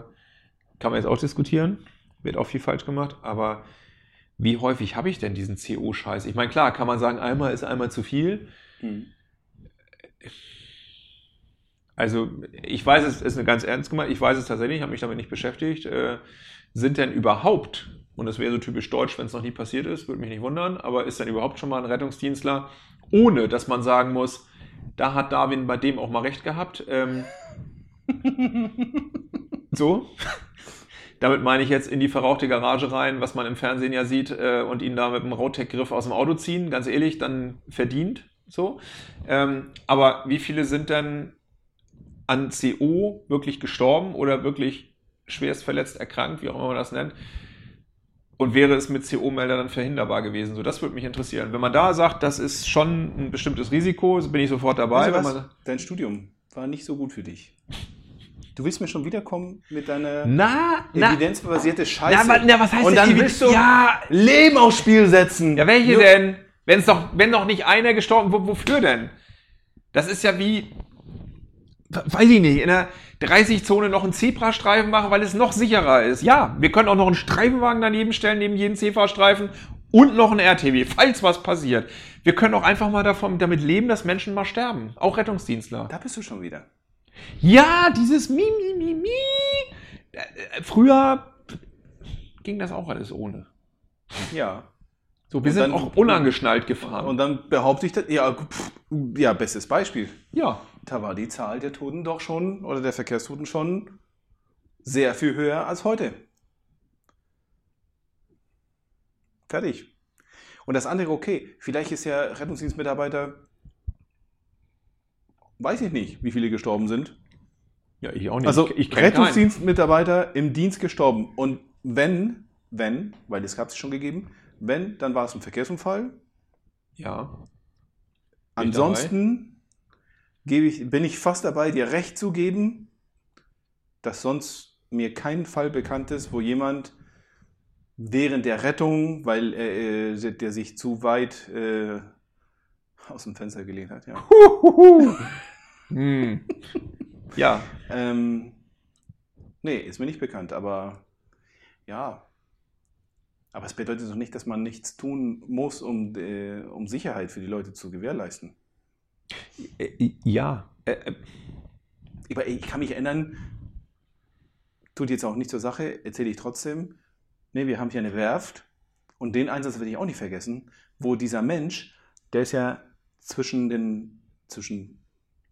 kann man jetzt auch diskutieren. Wird auch viel falsch gemacht. Aber wie häufig habe ich denn diesen CO-Scheiß? Ich meine, klar, kann man sagen, einmal ist einmal zu viel. hm. Also, ich weiß, es ist eine ganz ernst gemeint, ich weiß es tatsächlich, ich habe mich damit nicht beschäftigt. Äh, sind denn überhaupt, und das wäre so typisch deutsch, wenn es noch nie passiert ist, würde mich nicht wundern, aber ist denn überhaupt schon mal ein Rettungsdienstler, ohne dass man sagen muss, da hat Darwin bei dem auch mal recht gehabt. Ähm, so. Damit meine ich jetzt in die verrauchte Garage rein, was man im Fernsehen ja sieht, äh, und ihn da mit einem Rautec-Griff aus dem Auto ziehen, ganz ehrlich, dann verdient. So. Ähm, aber wie viele sind denn an CO wirklich gestorben oder wirklich schwerst verletzt, erkrankt, wie auch immer man das nennt? Und wäre es mit CO-Melder dann verhinderbar gewesen? So, das würde mich interessieren. Wenn man da sagt, das ist schon ein bestimmtes Risiko, bin ich sofort dabei. Wenn was? man, Dein Studium war nicht so gut für dich. Du willst mir schon wiederkommen mit deiner na, evidenzbasierte Scheiße. na, na, was heißt Und denn dann willst du Ja, Leben aufs Spiel setzen. ja, welche Nur- denn? Wenn's doch, wenn doch nicht einer gestorben, wo, wofür denn? Das ist ja wie, weiß ich nicht, in der 30-Zone noch einen Zebrastreifen machen, weil es noch sicherer ist. Ja, wir können auch noch einen Streifenwagen daneben stellen, neben jeden Zebrastreifen und noch einen RTW, falls was passiert. Wir können auch einfach mal davon, damit leben, dass Menschen mal sterben. Auch Rettungsdienstler. Da bist du schon wieder. Ja, dieses Mi, Mi, Mi, Mi. Äh, äh, Früher ging das auch alles ohne. Ja. So, wir Und sind dann- auch unangeschnallt gefahren. Und dann behaupte ich, das, ja, pff, ja, bestes Beispiel. ja, Da war die Zahl der Toten doch schon, oder der Verkehrstoten schon sehr viel höher als heute. Fertig. Und das andere, okay, vielleicht ist ja Rettungsdienstmitarbeiter, weiß ich nicht, wie viele gestorben sind. ja, ich auch nicht. Also ich keinen. Rettungsdienstmitarbeiter im Dienst gestorben. Und wenn, wenn, weil das gab es schon gegeben, wenn, dann war es ein Verkehrsunfall. Ja. Ich Ansonsten gebe ich, bin ich fast dabei, dir recht zu geben, dass sonst mir kein Fall bekannt ist, wo jemand während der Rettung, weil äh, der sich zu weit äh, aus dem Fenster gelehnt hat, ja. Hm. Ja, Ähm, nee, ist mir nicht bekannt, aber ja. Aber es bedeutet doch nicht, dass man nichts tun muss, um, äh, um Sicherheit für die Leute zu gewährleisten. Äh, ja. Äh, äh, ich kann mich erinnern, tut jetzt auch nicht zur Sache, erzähle ich trotzdem. Ne, wir haben hier eine Werft und den Einsatz werde ich auch nicht vergessen, wo dieser Mensch, der ist ja zwischen den, zwischen,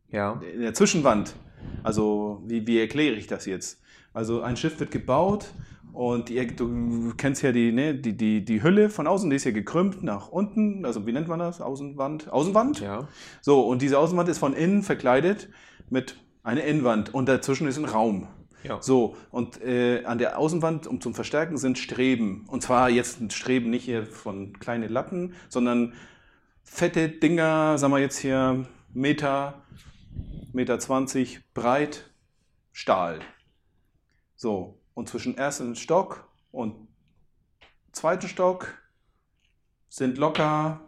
ja. in der Zwischenwand. Also, wie, wie erkläre ich das jetzt? Also, ein Schiff wird gebaut Und ihr, du kennst ja die, ne, die, die, die Hülle von außen, die ist ja gekrümmt nach unten. Also wie nennt man das? Außenwand? Außenwand? Ja. So, und diese Außenwand ist von innen verkleidet mit einer Innenwand und dazwischen ist ein Raum. Ja. So, und äh, an der Außenwand, um zum Verstärken, sind Streben. Und zwar jetzt ein Streben nicht hier von kleinen Latten, sondern fette Dinger, sagen wir jetzt hier Meter, Meter 20 breit, Stahl. So, und zwischen ersten Stock und zweiten Stock sind locker,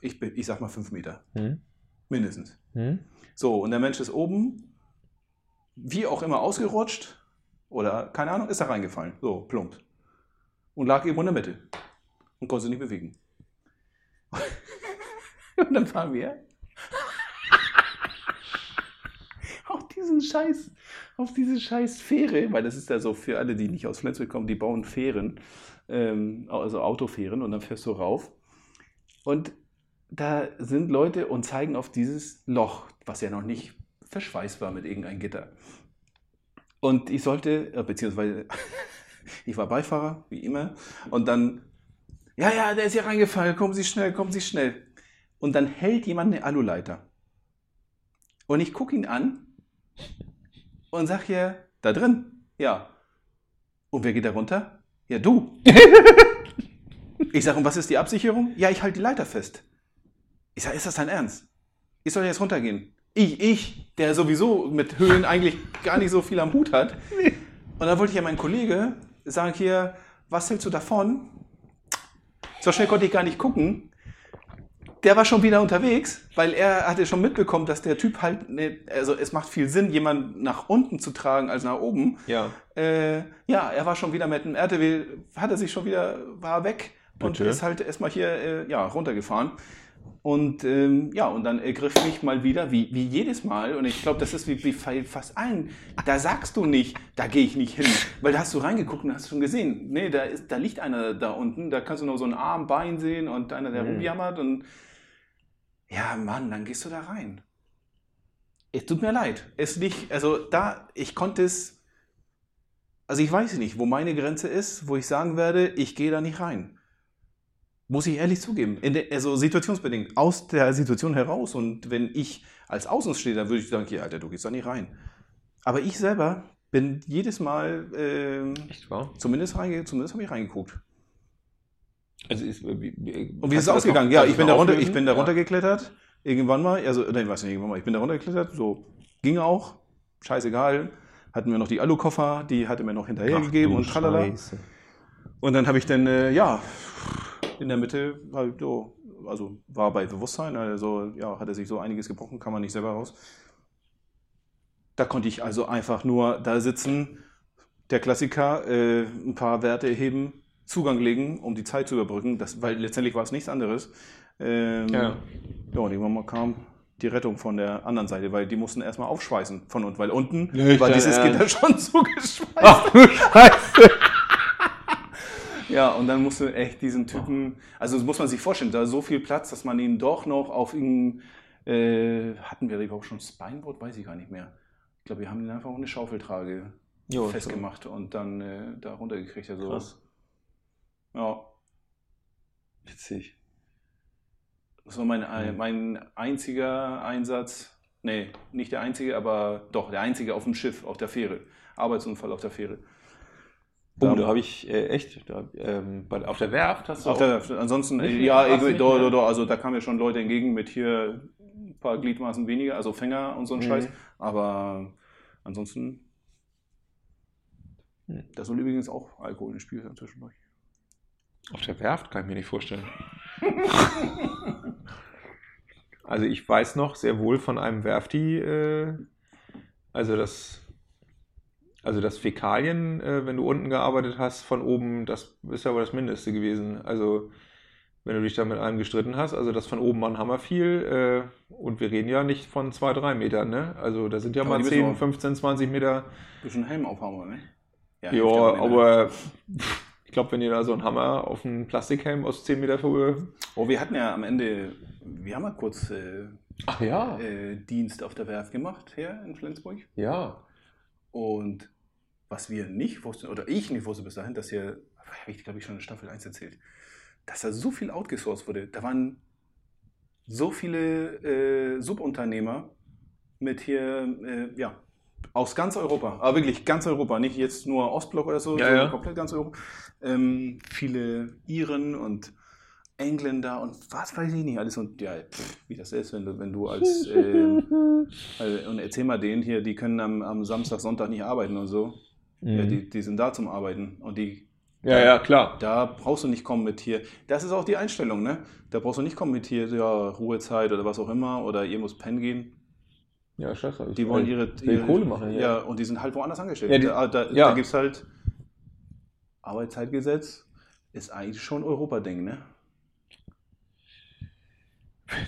ich, ich sag mal fünf Meter, Hm? mindestens. Hm? So, und der Mensch ist oben, wie auch immer, ausgerutscht oder keine Ahnung, ist da reingefallen. So, plump. Und lag irgendwo in der Mitte und konnte sich nicht bewegen. und dann fahren wir auf diesen Scheiß, auf diese scheiß Fähre, weil das ist ja so für alle, die nicht aus Flensburg kommen, die bauen Fähren, ähm, also Autofähren und dann fährst du rauf. Und da sind Leute und zeigen auf dieses Loch, was ja noch nicht verschweißt war mit irgendeinem Gitter. Und ich sollte, äh, beziehungsweise ich war Beifahrer, wie immer, und dann, ja, ja, der ist hier reingefallen, kommen Sie schnell, kommen Sie schnell. Und dann hält jemand eine Aluleiter. Und ich gucke ihn an und sag hier, da drin, ja. Und wer geht da runter? Ja, du. Ich sage, und was ist die Absicherung? Ja, ich halte die Leiter fest. Ich sage, ist das dein Ernst? Ich soll jetzt runtergehen. Ich, ich, der sowieso mit Höhlen eigentlich gar nicht so viel am Hut hat. Und dann wollte ich ja meinen Kollege sagen hier, was hältst du davon? So schnell konnte ich gar nicht gucken. Der war schon wieder unterwegs, weil er hatte schon mitbekommen, dass der Typ halt, ne, also es macht viel Sinn, jemanden nach unten zu tragen als nach oben. Ja. Äh, ja, er war schon wieder mit dem RTW, hat er sich schon wieder, war weg und Bitte? ist halt erstmal hier äh, ja, runtergefahren. Und ähm, ja, und dann ergriff mich mal wieder, wie, wie jedes Mal, und ich glaube, das ist wie, wie fast allen, da sagst du nicht, da gehe ich nicht hin, weil da hast du reingeguckt und hast schon gesehen, nee, da, ist, da liegt einer da unten, da kannst du nur so einen Arm, Bein sehen und einer, der Mhm. rumjammert und ja, Mann, dann gehst du da rein. Es tut mir leid. Es nicht, also da, ich konnte es, also ich weiß nicht, wo meine Grenze ist, wo ich sagen werde, ich gehe da nicht rein. Muss ich ehrlich zugeben. In der, also situationsbedingt, aus der Situation heraus. Und wenn ich als Außenstehender würde ich sagen, hier, Alter, du gehst da nicht rein. Aber ich selber bin jedes Mal, ähm, Echt wahr? zumindest, reinge zumindest habe ich reingeguckt. Also ist, wie, wie, Und wie ist es ausgegangen? Ja, ich bin, da runter, ich bin da runter. runtergeklettert. Irgendwann mal. Also, nein, weiß nicht, irgendwann mal. Ich bin da runtergeklettert. So, ging auch. Scheißegal. Hatten wir noch die Alukoffer, die hatte mir noch hinterhergegeben und tralala. Und dann habe ich dann, äh, ja, in der Mitte halt so, also war bei Bewusstsein, also ja, hat er sich so einiges gebrochen, kann man nicht selber raus. Da konnte ich also einfach nur da sitzen, der Klassiker, äh, ein paar Werte heben, Zugang legen, um die Zeit zu überbrücken, das, weil letztendlich war es nichts anderes. Ähm, Ja. ja, und irgendwann mal kam die Rettung von der anderen Seite, weil die mussten erstmal aufschweißen von unten, weil unten Nicht war dieses Gitter Ernst? schon zugeschweißt. Ach du Scheiße. Ja, und dann musst du echt diesen Typen, also das muss man sich vorstellen, da ist so viel Platz, dass man ihn doch noch auf ihn, äh, hatten wir überhaupt schon Spineboard, weiß ich gar nicht mehr. Ich glaube, wir haben ihn einfach auf eine Schaufeltrage Jo, festgemacht und dann äh, da runtergekriegt. Also, Krass. Ja, Witzig. das war mein, Mhm. mein einziger Einsatz, nee, nicht der einzige, aber doch, der einzige auf dem Schiff, auf der Fähre. Arbeitsunfall auf der Fähre. Oh, da habe ich äh, echt, da, ähm, bei, auf der Werft hast du Auf auch- der, ansonsten, äh, ja, nicht do, do, do, also da kamen ja schon Leute entgegen mit hier ein paar Gliedmaßen weniger, also Fänger und so ein Mhm. Scheiß. Aber ansonsten, Hm. da soll übrigens auch Alkohol ins Spiel sein zwischendurch. Auf der Werft kann ich mir nicht vorstellen. also ich weiß noch sehr wohl von einem Werfti, äh, also das, also das Fäkalien, äh, wenn du unten gearbeitet hast, von oben, das ist ja wohl das Mindeste gewesen. Also wenn du dich da mit einem gestritten hast, also das von oben an Hammer fiel, äh, und wir reden ja nicht von zwei, drei Metern, ne? Also da sind ja Aber mal die müssen 10, auch- 15, 20 Meter. Bisschen Helm aufhaben, ne? Ja, ne? aber ich glaube, wenn ihr da so einen Hammer auf einen Plastikhelm aus 10 Meter Höhe. Oh, wir hatten ja am Ende, wir haben ja kurz äh, Ach ja. äh, Dienst auf der Werft gemacht, hier in Flensburg. Ja. Und was wir nicht wussten, oder ich nicht wusste bis dahin, dass hier, habe ich glaube ich schon in Staffel 1 erzählt, dass da so viel outgesourced wurde. Da waren so viele äh, Subunternehmer mit hier, äh, ja, aus ganz Europa, aber wirklich ganz Europa, nicht jetzt nur Ostblock oder so, Ja, sondern ja. komplett ganz Europa. Ähm, viele Iren und Engländer und was weiß ich nicht alles. Und ja, pff, wie das ist, wenn du, wenn du als, ähm, also, und erzähl mal denen hier, die können am, am Samstag, Sonntag nicht arbeiten und so. Ja, die, die sind da zum Arbeiten und die, ja, ja, klar. da brauchst du nicht kommen mit hier. Das ist auch die Einstellung, ne? Da brauchst du nicht kommen mit hier, ja, Ruhezeit oder was auch immer oder ihr muss pennen gehen. Ja, scheiße. Die wollen ihre, will ihre Kohle machen, ja. Ja, und die sind halt woanders angestellt. Ja, die- da da, ja. da gibt es halt Arbeitszeitgesetz, ist eigentlich schon Europa-Ding, ne?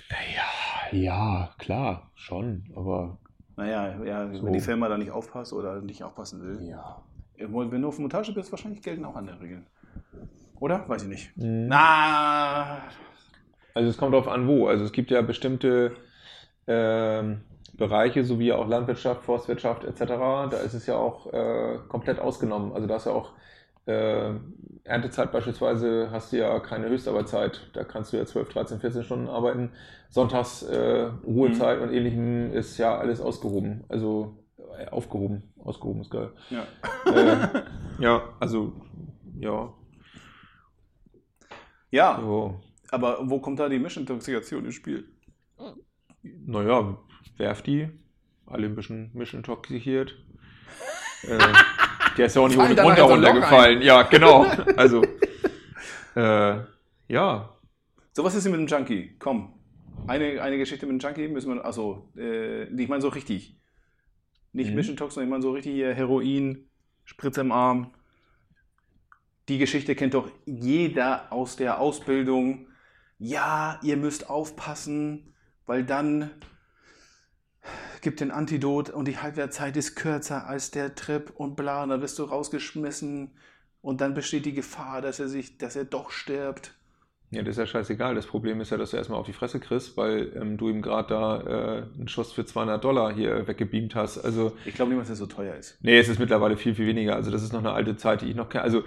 Naja, ja, klar, schon, aber Naja, ja, So. wenn die Firma da nicht aufpasst oder nicht aufpassen will. ja. Wenn du auf Montage bist, wahrscheinlich gelten auch andere Regeln. Oder? Weiß ich nicht. Mhm. Na, Also es kommt darauf an, wo. Also es gibt ja bestimmte ähm, Bereiche, sowie auch Landwirtschaft, Forstwirtschaft etc. Da ist es ja auch äh, komplett ausgenommen. Also da ist ja auch äh, Erntezeit beispielsweise, hast du ja keine Höchstarbeitszeit. Da kannst du ja 12, 13, 14 Stunden arbeiten. Sonntags äh, Ruhezeit und ähnlichem ist ja alles ausgehoben. Also äh, aufgehoben. Ausgehoben ist geil. ja. äh, ja, also ja. Ja, So. aber wo kommt da die Mischintoxikation ins Spiel? Naja, werft die. Alle ein bisschen mischintoxikiert. äh, der ist ja auch nicht ohne da Grund halt so darunter Loch gefallen. Ja, genau. Also, äh, ja. So, was ist denn mit dem Junkie? Komm. Eine, eine Geschichte mit dem Junkie müssen wir, also, äh, ich meine so richtig. Nicht Mhm. Mischentox, sondern ich meine so richtig hier Heroin, Spritze im Arm. Die Geschichte kennt doch jeder aus der Ausbildung. Ja, ihr müsst aufpassen, weil dann gibt den Antidot und die Halbwertzeit ist kürzer als der Trip und bla, und dann wirst du rausgeschmissen und dann besteht die Gefahr, dass er sich, dass er doch stirbt. Ja, das ist ja scheißegal. Das Problem ist ja, dass du erstmal auf die Fresse kriegst, weil ähm, du ihm gerade da äh, einen Schuss für 200 Dollar hier weggebeamt hast. Also, Ich glaube nicht, dass er so teuer ist. Nee, es ist mittlerweile viel, viel weniger. Also das ist noch eine alte Zeit, die ich noch kenne. Also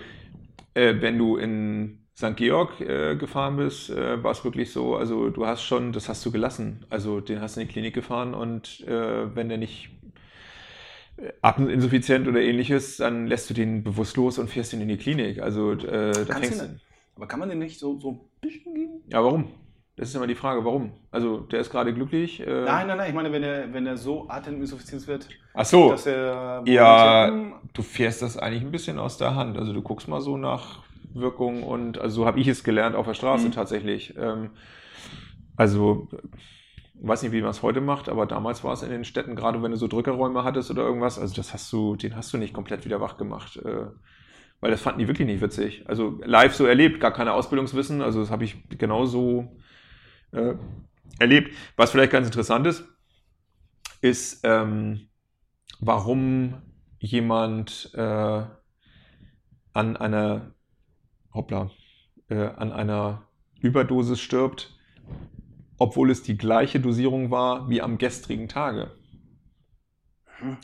äh, wenn du in St. Georg äh, gefahren bist, äh, war es wirklich so, also du hast schon, das hast du gelassen. Also den hast du in die Klinik gefahren und äh, wenn der nicht äh, ateminsuffiziient oder ähnliches, dann lässt du den bewusstlos und fährst ihn in die Klinik. Also äh, da fängst du? Aber kann man den nicht so, so ein bisschen geben? Ja, warum? Das ist immer die Frage, warum? Also der ist gerade glücklich. Äh, Nein, nein, nein. Ich meine, wenn er, wenn er so ateminsuffizienz wird, Ach so. dass er. Ja, du fährst das eigentlich ein bisschen aus der Hand. Also du guckst mal so nach Wirkung und also so habe ich es gelernt auf der Straße Mhm. tatsächlich. Ähm, also weiß nicht, wie man es heute macht, aber damals war es in den Städten, gerade wenn du so Drückerräume hattest oder irgendwas, also das hast du, den hast du nicht komplett wieder wach gemacht. Äh, weil das fanden die wirklich nicht witzig. Also live so erlebt, gar keine Ausbildungswissen, also das habe ich genauso äh, erlebt. Was vielleicht ganz interessant ist, ist, ähm, warum jemand äh, an einer hoppla, äh, an einer Überdosis stirbt, obwohl es die gleiche Dosierung war wie am gestrigen Tage. Hm.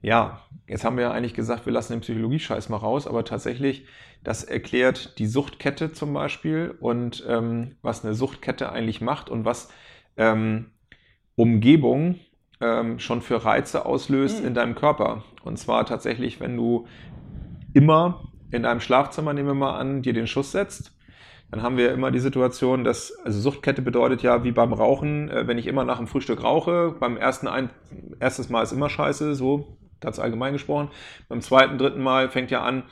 Ja, jetzt haben wir ja eigentlich gesagt, wir lassen den Psychologie-Scheiß mal raus, aber tatsächlich, das erklärt die Suchtkette zum Beispiel und ähm, was eine Suchtkette eigentlich macht und was ähm, Umgebung ähm, schon für Reize auslöst Hm. in deinem Körper. Und zwar tatsächlich, wenn du immer in deinem Schlafzimmer, nehmen wir mal an, dir den Schuss setzt, dann haben wir immer die Situation, dass, also Suchtkette bedeutet ja wie beim Rauchen, äh, wenn ich immer nach dem Frühstück rauche, beim ersten ein, erstes Mal ist immer scheiße, so ganz allgemein gesprochen. Beim zweiten, dritten Mal fängt ja an,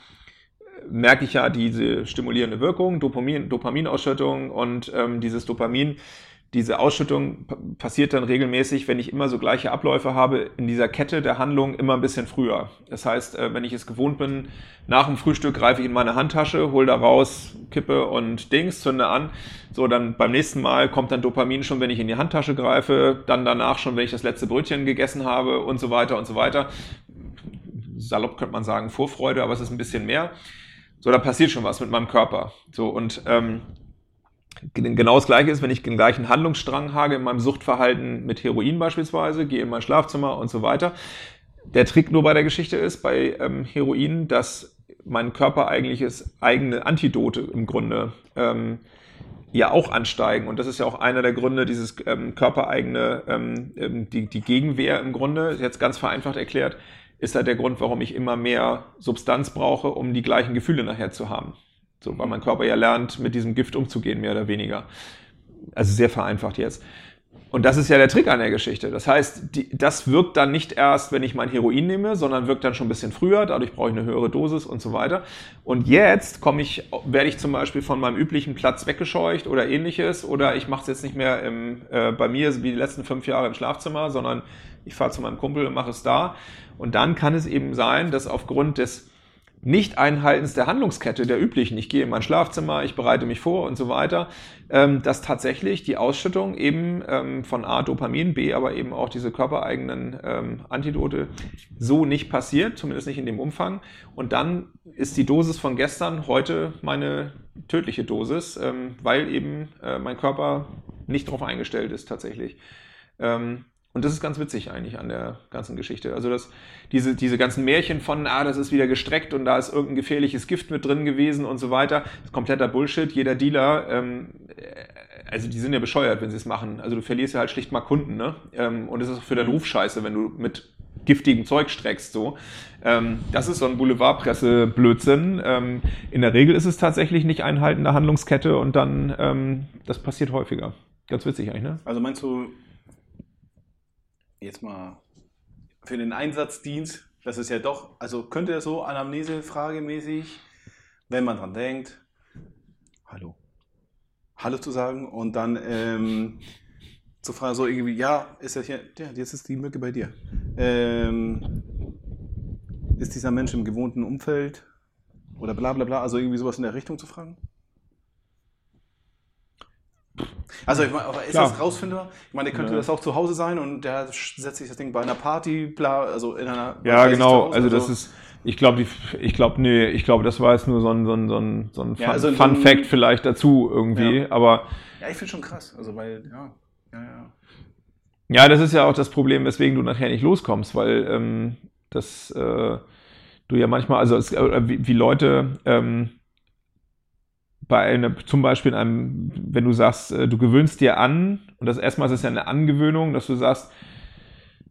merke ich ja diese stimulierende Wirkung, Dopamin, Dopaminausschüttung und ähm, dieses Dopamin, diese Ausschüttung passiert dann regelmäßig, wenn ich immer so gleiche Abläufe habe, in dieser Kette der Handlung immer ein bisschen früher. Das heißt, äh, wenn ich es gewohnt bin, nach dem Frühstück greife ich in meine Handtasche, hole da raus, kippe und Dings, zünde an. So, dann beim nächsten Mal kommt dann Dopamin schon, wenn ich in die Handtasche greife, dann danach schon, wenn ich das letzte Brötchen gegessen habe und so weiter und so weiter. Salopp könnte man sagen Vorfreude, aber es ist ein bisschen mehr. So, da passiert schon was mit meinem Körper. So, und ähm, Genau das gleiche ist, wenn ich den gleichen Handlungsstrang habe in meinem Suchtverhalten mit Heroin beispielsweise, gehe in mein Schlafzimmer und so weiter. der Trick nur bei der Geschichte ist, bei ähm, Heroin, dass mein Körper eigentlich ist eigene Antidote im Grunde ähm, ja auch ansteigen. Und das ist ja auch einer der Gründe, dieses ähm, körpereigene, ähm, ähm die, die Gegenwehr im Grunde, jetzt ganz vereinfacht erklärt, ist halt der Grund, warum ich immer mehr Substanz brauche, um die gleichen Gefühle nachher zu haben. So, weil mein Körper ja lernt, mit diesem Gift umzugehen, mehr oder weniger. Also sehr vereinfacht jetzt. Und das ist ja der Trick an der Geschichte. Das heißt, die, das wirkt dann nicht erst, wenn ich mein Heroin nehme, sondern wirkt dann schon ein bisschen früher. Dadurch brauche ich eine höhere Dosis und so weiter. Und jetzt komme ich, werde ich zum Beispiel von meinem üblichen Platz weggescheucht oder ähnliches. Oder ich mache es jetzt nicht mehr im, äh, bei mir wie die letzten fünf Jahre im Schlafzimmer, sondern ich fahre zu meinem Kumpel und mache es da. Und dann kann es eben sein, dass aufgrund des nicht-Einhaltens der Handlungskette, der üblichen, ich gehe in mein Schlafzimmer, ich bereite mich vor und so weiter, ähm, dass tatsächlich die Ausschüttung eben ähm, von A Dopamin, B aber eben auch diese körpereigenen ähm, Antidote so nicht passiert, zumindest nicht in dem Umfang. Und dann ist die Dosis von gestern heute meine tödliche Dosis, weil eben äh, mein Körper nicht darauf eingestellt ist tatsächlich. Und das ist ganz witzig eigentlich an der ganzen Geschichte. Also dass diese, diese ganzen Märchen von, ah, das ist wieder gestreckt und da ist irgendein gefährliches Gift mit drin gewesen und so weiter, das ist kompletter Bullshit. Jeder Dealer, ähm, äh, also die sind ja bescheuert, wenn sie es machen. Also du verlierst ja halt schlicht mal Kunden, ne? Ähm, und es ist auch für deinen Ruf scheiße, wenn du mit giftigem Zeug streckst. So. Ähm, das ist so ein Boulevardpresse-Blödsinn. Ähm, in der Regel ist es tatsächlich nicht Einhalten der Handlungskette und dann, ähm, das passiert häufiger. Ganz witzig eigentlich, ne? Also meinst du, jetzt mal für den Einsatzdienst, das ist ja doch, also könnte er so Anamnese-Fragemäßig, wenn man dran denkt, Hallo. Hallo zu sagen und dann ähm, zu fragen, so irgendwie, ja, ist das hier, ja, jetzt ist die Mücke bei dir. Ähm, ist dieser Mensch im gewohnten Umfeld oder bla bla bla, also irgendwie sowas in der Richtung zu fragen? Also ich meine, ist Klar. das rausfindbar? Ich meine, könnte ja. das auch zu Hause sein und der setzt sich das Ding bei einer Party, bla, also in einer. Ja, genau. Also das so. ist, ich glaube, ich glaube, nee, ich glaube, das war jetzt nur so ein, so ein, so ein, so ein ja, Fun, also Fun so Fact vielleicht dazu irgendwie. Ja. Aber ja, ich finde schon krass. Also weil, ja, ja, ja. Ja, das ist ja auch das Problem, weswegen du nachher nicht loskommst, weil ähm, das äh, du ja manchmal, also es, äh, wie, wie Leute ähm, bei einer, zum Beispiel in einem, wenn du sagst, äh, du gewöhnst dir an, und das erstmal ist es ja eine Angewöhnung, dass du sagst,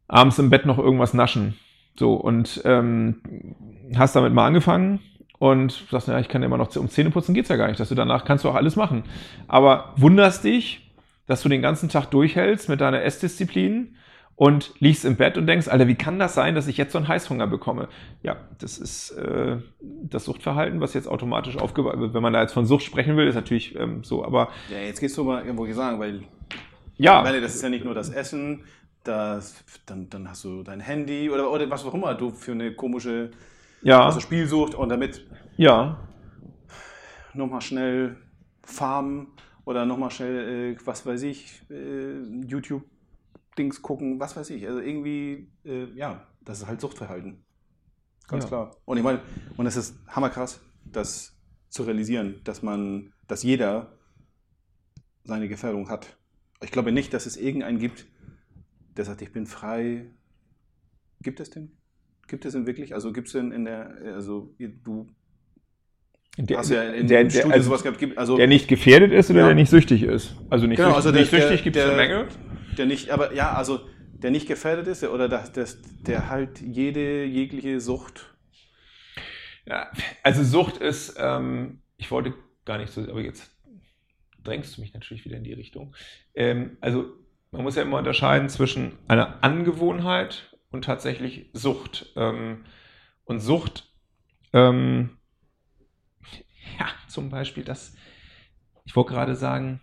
abends im Bett noch irgendwas naschen. So, und ähm, hast damit mal angefangen und sagst, ja, ich kann ja immer noch um Zähne putzen, geht's ja gar nicht, dass du danach kannst du auch alles machen. Aber wunderst dich, dass du den ganzen Tag durchhältst mit deiner Essdisziplin und liegst im Bett und denkst, Alter, wie kann das sein, dass ich jetzt so einen Heißhunger bekomme? Ja, das ist äh, das Suchtverhalten, was jetzt automatisch aufgebaut wird. Wenn man da jetzt von Sucht sprechen will, ist natürlich ähm, so, aber... Ja, jetzt gehst du mal irgendwo sagen, weil... Ja. Weil das ist ja nicht nur das Essen, das, dann, dann hast du dein Handy oder, oder was auch immer du für eine komische ja. also Spielsucht und damit... Ja. Nochmal schnell farmen oder nochmal schnell, äh, was weiß ich, äh, YouTube Dings gucken, was weiß ich. Also irgendwie, äh, ja, das ist halt Suchtverhalten. Ganz ja. klar. Und ich meine, und es ist hammerkrass, das zu realisieren, dass man, dass jeder seine Gefährdung hat. Ich glaube nicht, dass es irgendeinen gibt, der sagt, ich bin frei. Gibt es den? Gibt es den wirklich? Also gibt es denn in der, also du der, hast ja in der, der, also, sowas gehabt, also, der nicht gefährdet ist oder ja. der nicht süchtig ist. Also nicht genau, süchtig, also der, nicht süchtig gibt es eine Menge der nicht, aber ja, also der nicht gefährdet ist oder der, der, der halt jede jegliche Sucht. Ja, also Sucht ist, ähm, ich wollte gar nicht so, aber jetzt drängst du mich natürlich wieder in die Richtung. Ähm, also man muss ja immer unterscheiden zwischen einer Angewohnheit und tatsächlich Sucht. Ähm, und Sucht, ähm, ja, zum Beispiel das, ich wollte gerade sagen,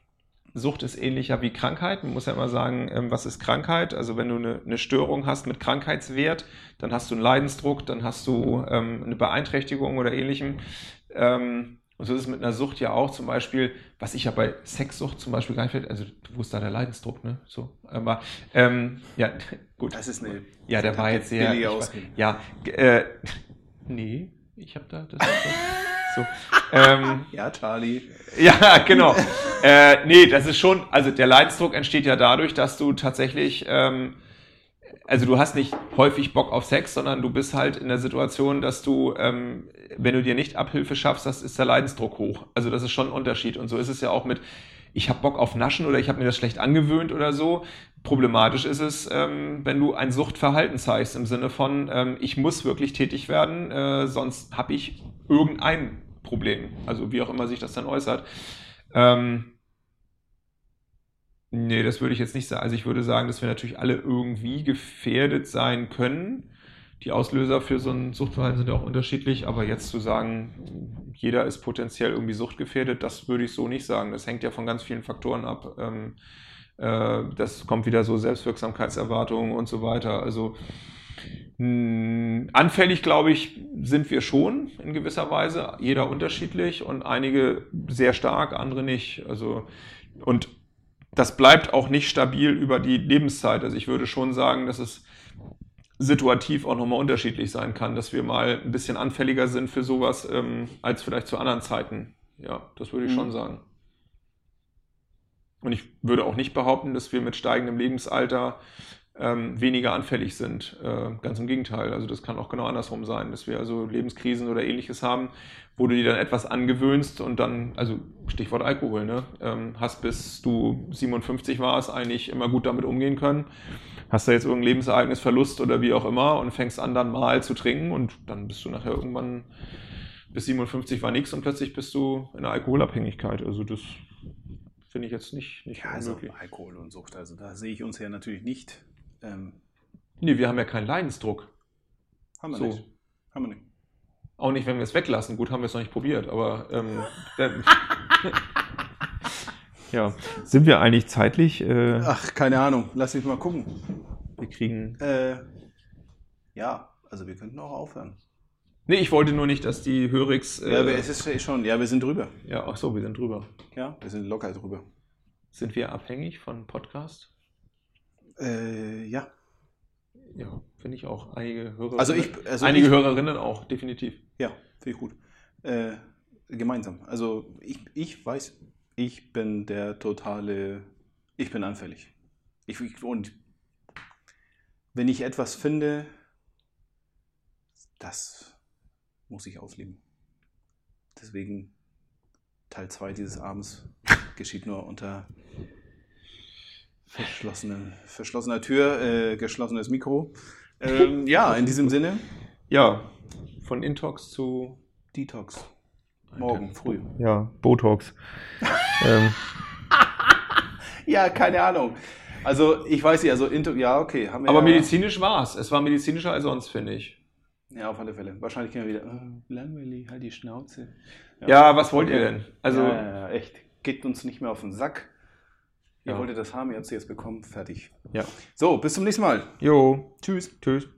Sucht ist ähnlicher wie Krankheit. Man muss ja immer sagen, ähm, was ist Krankheit? Also wenn du eine, eine Störung hast mit Krankheitswert, dann hast du einen Leidensdruck, dann hast du ähm, eine Beeinträchtigung oder ähnlichem. Ähm, und so ist es mit einer Sucht ja auch zum Beispiel, was ich ja bei Sexsucht zum Beispiel gar nicht finde, also wo ist da der Leidensdruck, ne? So, aber ähm, ja, gut. Das ist eine. Ja, der war jetzt sehr. War, ja, äh, nee, ich habe da das. So. Ähm, ja, Charlie. Ja, genau. äh, nee, das ist schon, also der Leidensdruck entsteht ja dadurch, dass du tatsächlich ähm, also du hast nicht häufig Bock auf Sex, sondern du bist halt in der Situation, dass du, ähm, wenn du dir nicht Abhilfe schaffst, das ist der Leidensdruck hoch. Also das ist schon ein Unterschied. Und so ist es ja auch mit, ich habe Bock auf Naschen oder ich habe mir das schlecht angewöhnt oder so. Problematisch ist es, ähm, wenn du ein Suchtverhalten zeigst, im Sinne von, ähm, ich muss wirklich tätig werden, äh, sonst habe ich irgendein Problem. Also wie auch immer sich das dann äußert. Ähm, nee, das würde ich jetzt nicht sagen. Also ich würde sagen, dass wir natürlich alle irgendwie gefährdet sein können. Die Auslöser für so ein Suchtverhalten sind ja auch unterschiedlich, aber jetzt zu sagen, jeder ist potenziell irgendwie suchtgefährdet, das würde ich so nicht sagen. Das hängt ja von ganz vielen Faktoren ab. Ähm, äh, das kommt wieder so Selbstwirksamkeitserwartungen und so weiter. Also anfällig, glaube ich, sind wir schon in gewisser Weise, jeder unterschiedlich und einige sehr stark, andere nicht. Also und das bleibt auch nicht stabil über die Lebenszeit. Also ich würde schon sagen, dass es situativ auch nochmal unterschiedlich sein kann, dass wir mal ein bisschen anfälliger sind für sowas ähm, als vielleicht zu anderen Zeiten. Ja, das würde ich Mhm. schon sagen. Und ich würde auch nicht behaupten, dass wir mit steigendem Lebensalter ähm, weniger anfällig sind. Äh, ganz im Gegenteil. Also das kann auch genau andersrum sein, dass wir also Lebenskrisen oder ähnliches haben, wo du dir dann etwas angewöhnst und dann, also Stichwort Alkohol, ne, ähm, hast bis du 57 warst, eigentlich immer gut damit umgehen können. Hast da jetzt irgendein Lebensereignis, Verlust oder wie auch immer und fängst an dann mal zu trinken und dann bist du nachher irgendwann bis 57 war nichts und plötzlich bist du in einer Alkoholabhängigkeit. Also das finde ich jetzt nicht, nicht Ja, also unmöglich. Alkohol und Sucht, also da sehe ich uns ja natürlich nicht. Ähm, Nee, wir haben ja keinen Leidensdruck. haben wir So. nicht. Haben wir nicht. Auch nicht, wenn wir es weglassen. Gut, haben wir es noch nicht probiert, aber ähm, ja. Sind wir eigentlich zeitlich? Äh, Ach, keine Ahnung. Lass mich mal gucken. wir kriegen. Äh, ja, also wir könnten auch aufhören. Nee, ich wollte nur nicht, dass die Hörix. Äh, Ja, aber es ist schon, ja, wir sind drüber. ja, ach so, wir sind drüber. Ja, wir sind locker drüber. Sind wir abhängig von Podcast? Äh, ja. Ja, finde ich auch. Einige Hörer. Also ich, also einige ich, Hörerinnen auch, definitiv. Ja, finde ich gut. Äh, gemeinsam. Also ich, ich weiß, ich bin der totale, ich bin anfällig. Ich, ich, und wenn ich etwas finde, das muss ich ausleben. Deswegen Teil 2 dieses Abends geschieht nur unter verschlossenen, verschlossener Tür, äh, geschlossenes Mikro. Ähm, ja, in diesem Sinne, Ja, von Intox zu. Detox. Morgen früh. Ja, Botox. ähm, Ja, keine Ahnung. Also ich weiß nicht, also Into, ja, okay, haben wir aber ja, medizinisch war es. Es war medizinischer als sonst, finde ich. Ja, auf alle Fälle. Wahrscheinlich können wir wieder, äh, langweilig, halt die Schnauze. Ja, was wollt ihr Okay. denn? Also, ja, ja, ja, echt. Geht uns nicht mehr auf den Sack. Ihr Ja. wolltet das haben, ihr habt es jetzt bekommen, fertig. ja. So, bis zum nächsten Mal. Jo, Tschüss. tschüss.